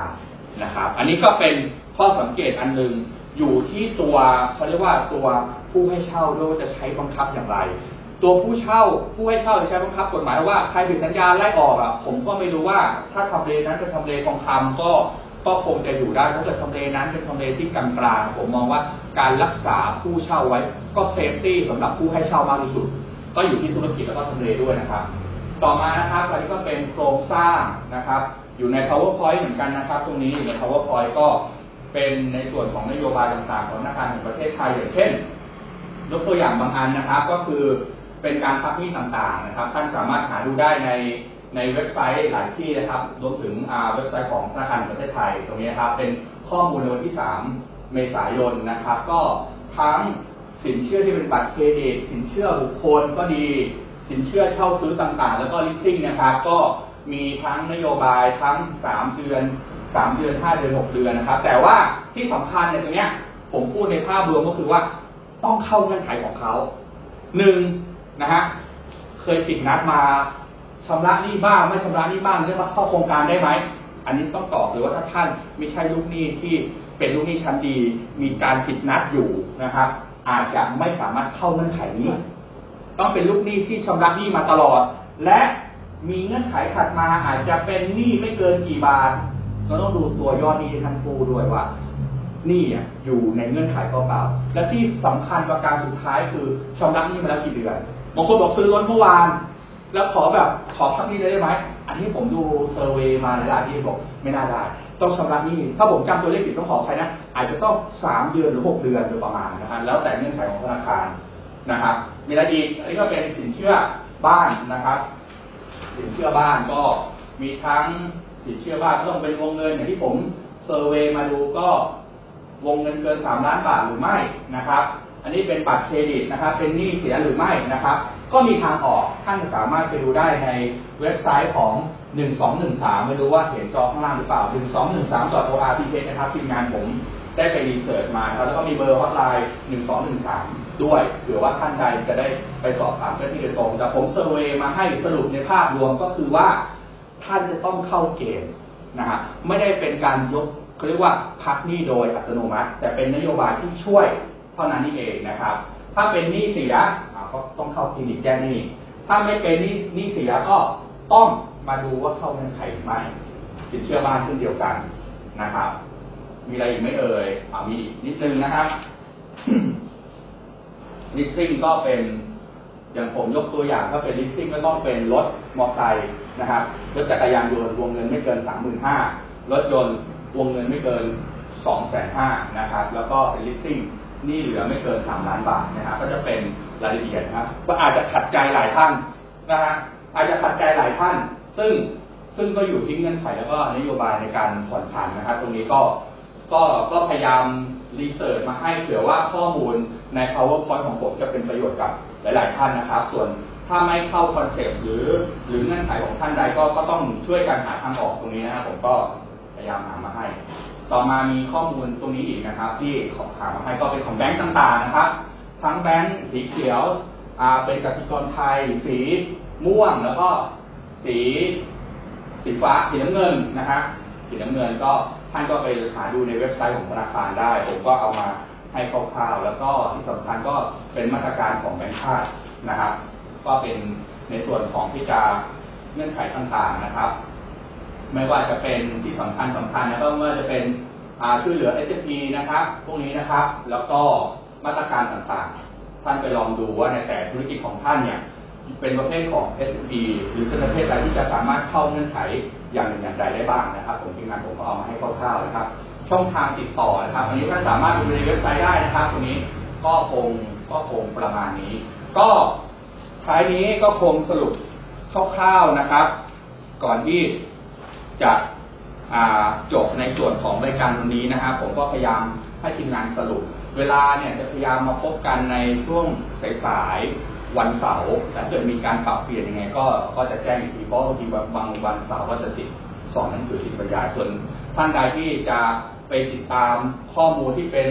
นะครับ อันนี้ก็เป็นข้อสังเกตอันหนึ่งอยู่ที่ตัวเขาเรียกว่าตัวผู้ให้เช่าด้วยว่าจะใช้บังคับอย่างไร ตัวผู้เช่าผู้ให้เช่าจะใช้บังคับกฎหมายว่าใครผิดสัญญาไล่ออกอะผมก็ไม่รู้ว่าถ้าทำเลนั้นเป็นทำเลทองคำก็ก็คงจะอยู่ได้ถ้าเกิดทำเลนั้นเป็นทำเลที่กลางๆผมมองว่าการรักษาผู้เช่าไว้ก็ safety สำหรับผู้ให้เช่ามากที่สุด ก็อยู่ที่ธุรกิจแล้วก็ทำเลด้วยนะครับ ต่อมานะครับอันนี้ก็เป็นโครงสร้างนะครับ อยู่ใน PowerPoint เหมือนกันนะครับ ตรงนี้อยู่ใน PowerPoint ก็เป็นในส่วนของนโยบายต่างๆ ของธนาคารแห่งประเทศไทยอย่างเช่นยกตัวอย่างบางอันนะครับ ก็คือ เป็นการพักหนี้ต่างๆนะครับ ท่านสามารถหาดูได้ในในเว็บไซต์หลายที่นะครับรวมถึงเว็บไซต์ของธนาคารแห่งประเทศไทยตรงนี้นะครับเป็นข้อมูลในวันที่ 3 เมษายนนะครับ ก็ทั้งสินเชื่อที่เป็นบัตรเครดิตสินเชื่อบุคคลก็ดี สินเชื่อเช่าซื้อต่างๆ แล้วก็ลิสซิ่งนะครับ ก็มีทั้งนโยบายทั้ง 3 เดือน 3 เดือน 5 เดือน 6 เดือนนะครับ แต่ว่าที่สำคัญเนี่ยตรงนี้ผมพูดในภาพรวมก็คือว่าต้องเข้าเงื่อนไขของเขาหนึ่ง นะฮะเคยติดนัดมาชำระหนี้บ้างไม่ชำระหนี้บ้างเรียกว่าเข้าโครงการได้ไหมอันนี้ต้องตอบหรือว่าถ้าท่านไม่ใช่ลูกหนี้ที่เป็นลูกหนี้ชั้นดี มีการติดนัดอยู่นะครับ อาจจะไม่สามารถเข้าเงื่อนไขนี้ ต้องเป็นลูกหนี้ที่ชำระหนี้มาตลอด และมีเงื่อนไขถัดมาอาจจะเป็นหนี้ไม่เกินกี่บาทก็ต้องดูตัวยอดหนี้ที่ท่านกู้ด้วยว่าหนี้อ่อยู่ในเงื่อนไขเปล่าๆและที่สำคัญประการสุดท้ายคือชำระหนี้มาแล้วกี่เดือน บางคนบอกซื้อรถเมื่อวาน แล้วขอแบบขอพักนี้ได้ไหม อันนี้ผมดูเซอร์เวยมาหลายๆที่บอกไม่น่าได้ ต้องชำระหนี้ ถ้าผมจำตัวเลขผิดต้องขอใครนะ อาจจะต้องสามเดือนหรือหกเดือนโดยประมาณนะฮะแล้วแต่เงื่อนไขของธนาคารนะครับ มีอะไรอีกอันนี้ก็เป็นสินเชื่อบ้านนะครับ สินเชื่อบ้านก็มีทั้งสินเชื่อบ้านก็ต้องเป็นวงเงินอย่างที่ผมเซอร์เวยมาดูก็วงเงินเกินสามล้านบาทหรือไม่นะครับ อันนี้เป็นบัตรเครดิตนะครับ เป็นหนี้เสียหรือไม่นะครับ ก็มีทางออกท่านสามารถไปดูได้ในเว็บไซต์ของ 1213 ไม่รู้ว่าเห็นจอข้างล่างหรือเปล่า 1 2 1 3 o r t นะครับทีมงานผมได้ไป research มาครับแล้วก็มีเบอร์ฮอตไลน์ 1213 ด้วยเผื่อว่าท่านใดจะได้ไปสอบถามเจ้าหน้าที่โดยตรง แต่ผม survey มาให้สรุปในภาพรวมก็คือว่าท่านจะต้องเข้าเกณฑ์นะฮะไม่ได้เป็นการยกเขาเรียกว่าพักหนี้โดยอัตโนมัติ แต่เป็นนโยบายที่ช่วย เท่านั้นนี่เองนะครับ ถ้าเป็นหนี้เสียก็ต้องเข้าคลินิกแก้หนี้ถ้าไม่เป็นหนี้หนี้เสียก็ต้องมาดูว่าเข้าเงื่อนไขหรือไม่สินเชื่อบ้านเช่นเดียวกันนะครับ มีอะไรอีกไหมเอ่ยอ๋อมีนิดนึงนะครับลิสซิ่งก็เป็นอย่างผมยกตัวอย่างถ้าเป็นลิสซิ่งก็ต้องเป็นรถมอเตอร์ไซค์นะครับรถจักรยานยนต์วงเงินไม่เกินสามหมื่นห้ารถยนต์วงเงินไม่เกินสองแสนห้านะครับ แล้วก็เป็นลิสซิ่ง นี่เหลือไม่เกินสามล้านบาทนะครับก็จะเป็นรายละเอียดนะครับก็อาจจะขัดใจหลายท่านนะฮะอาจจะขัดใจหลายท่าน ซึ่งซึ่งก็อยู่ที่เงื่อนไขแล้วก็นโยบายในการผ่อนผันนะครับตรงนี้ก็ก็ก็พยายาม research มาให้เผื่อว่าข้อมูลใน PowerPoint ของผมจะเป็นประโยชน์กับหลาย ๆ ท่านนะครับ ส่วนถ้าไม่เข้า concept หรือหรือเงื่อนไขของท่านใดก็ก็ต้องช่วยกันหาทางออกตรงนี้นะครับผมก็พยายามหามาให้ ต่อมามีข้อมูลตรงนี้อีกนะครับ ที่ขอหามาให้ก็เป็นของแบงก์ต่างๆนะครับ ทั้งแบงก์สีเขียวเป็นกสิกรไทย สีม่วงแล้วก็สีสีฟ้าสีน้ำเงินนะฮะสีน้ำเงินก็ท่านก็ไปหาดูในเว็บไซต์ของธนาคารได้ ผมก็เอามาใให้คร่าวๆแล้วก็ที่สำคัญก็เป็นมาตรการของแบงค์ชาตินะครับ ก็เป็นในส่วนของที่จะเงื่อนไขต่างๆนะครับ ไม่ว่าจะเป็นที่สำคัญสำคัญนะก็ไม่ว่าจะเป็นช่วยเหลือ s อ p นะครับพวกนี้นะครับ แล้วก็มาตรการต่างๆ ท่านไปลองดูว่าในแต่ธุรกิจของท่านเนี่ยเป็นประเภทของ s อ p หรือเป็นประเภทอะไรที่จะสามารถเข้าเงื่อนไขอย่างหนึ่งอย่างใดได้บ้างนะครับ ผมทีมงานผมก็เอามาให้คร่าวๆนะครับ ช่องทางติดต่อนะครับ อันนี้ท่านสามารถดูในเว็บไซต์ได้นะครับตรงนี้ก็คงก็คงประมาณนี้ ก็ท้ายนี้ก็คงสรุปคร่าวๆนะครับ ก่อนที่ จะจบในส่วนของรายการวันนี้นะครับผมก็พยายามให้ทีมงานสรุป เวลาเนี่ยจะพยายามมาพบกันในช่วงสายๆวันเสาร์แต่เกิดมีการปรับเปลี่ยนยังไง ก็ก็จะแจ้งอีกทีเพราะบางทีบางวันเสาร์ก็จะติดสอนหนังสือติดบรรยาส่วนท่านใดที่จะไปติดตามข้อมูลที่เป็น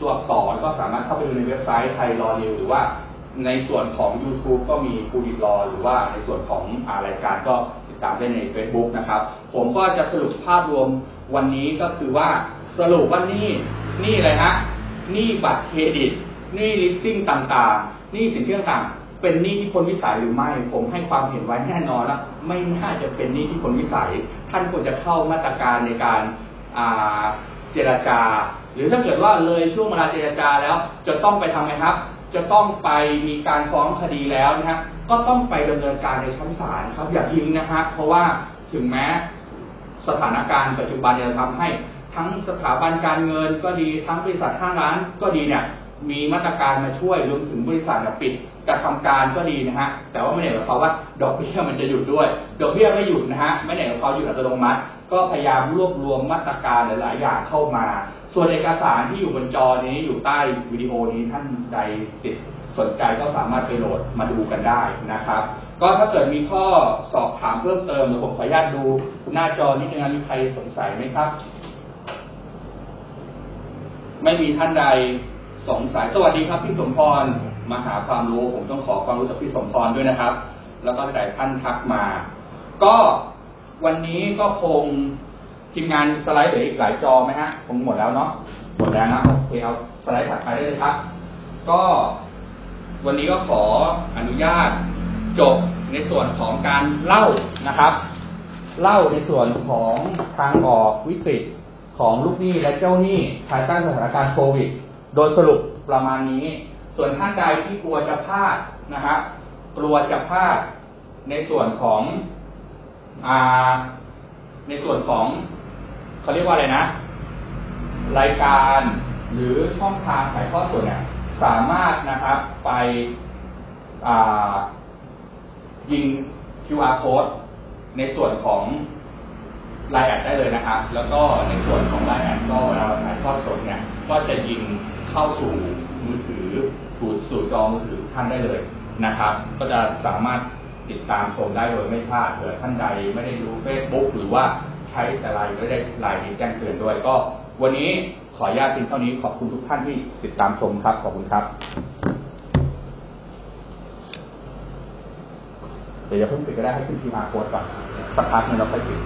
ตัวอักษรก็สามารถเข้าไปดูในเว็บไซต์ไทยรอนิวหรือว่าในส่วนของ YouTube ก็มีคูดิรอหรือว่าในส่วนของรายการก็ ตามได้ใน Facebook นะครับ ผมก็จะสรุปภาพรวมวันนี้ก็คือว่าสรุปว่านี่นี่อะไรฮะนี่บัตรเครดิตนี่ลิสติ้งต่างๆนี่สินเชื่อต่างเป็นหนี้ที่คนวิสัยหรือไม่ ผมให้ความเห็นไว้แน่นอนแล้วไม่น่าจะเป็นหนี้ที่คนวิสัย ท่านควรจะเข้ามาตรการในการเจรจา หรือถ้าเกิดว่าเลยช่วงเวลาเจรจาแล้ว จะต้องไปทำไงครับ จะต้องไปมีการฟ้องคดีแล้วนะฮะก็ต้องไปดำเนินการในชั้นศาลครับอย่าทิ้งนะฮะเพราะว่าถึงแม้สถานการณ์ปัจจุบันจะทำให้ทั้งสถาบันการเงินก็ดีทั้งบริษัทห้างร้านก็ดีเนี่ยมีมาตรการมาช่วยรวมถึงบริษัทปิด กระทำการก็ดีนะฮะ แต่ว่าไม่ได้หมายความว่า ดอกเบี้ยมันจะหยุดด้วย ดอกเบี้ยไม่หยุดนะฮะ ไม่ได้หมายความหยุดอัตโนมัติ ก็พยายามรวบรวมมาตรการหลาย ๆ อย่างเข้ามา ส่วนเอกสารที่อยู่บนจอนี้อยู่ใต้วิดีโอนี้ท่านใดติดสนใจก็สามารถไปโหลดมาดูกันได้นะครับ ก็ถ้าเกิดมีข้อสอบถามเพิ่มเติมเดี๋ยวผมขออนุญาตดูหน้าจอนี้นะมีใครสงสัยไหมครับ ไม่มีท่านใดสงสัย สวัสดีครับพี่สมพร มาหาความรู้ผมต้องขอความรู้จากพี่สมพรด้วยนะครับ แล้วก็หลายท่านทักมา ก็วันนี้ก็คงทีมงานสไลด์เหลืออีกหลายจอไหมฮะผมหมดแล้วเนาะหมดแล้วนะโอเคเอาสไลด์ถัดไปได้เลยครับ ก็วันนี้ก็ขออนุญาตจบในส่วนของการเล่านะครับ เล่าในส่วนของทางออกวิกฤตของลูกหนี้และเจ้าหนี้ภายใต้สถานการณ์โควิด โดยสรุปประมาณนี้ ส่วนท่านใดที่กลัวจะพลาดนะครับกลัวจะพลาดในส่วนของอ่าในส่วนของเขาเรียกว่าอะไรนะ รายการหรือช่องทางถ่ายทอดสดเนี่ยสามารถนะครับไปยิง QR code ในส่วนของไลน์แอดได้เลยนะครับ แล้วก็ในส่วนของไลน์แอดก็เวลาถ่ายทอดสดเนี่ย ก็จะยิงเข้าสู่มือถือ สู่สู่จองมือถือท่านได้เลยนะครับ ก็จะสามารถติดตามชมได้โดยไม่พลาดเผื่อท่านใดไม่ได้ดู Facebook หรือว่าใช้แต่ไลน์ไม่ได้ไลน์แจ้งเตือนด้วยก็ วันนี้ขออนุญาตเพียงเท่านี้ขอบคุณทุกท่านที่ติดตามชมครับ ขอบคุณครับ เดี๋ยวอย่าเพิ่งปิดก็ได้ให้ขึ้นทีมาโค้ดก่อนสักพักนึงเราค่อยปิด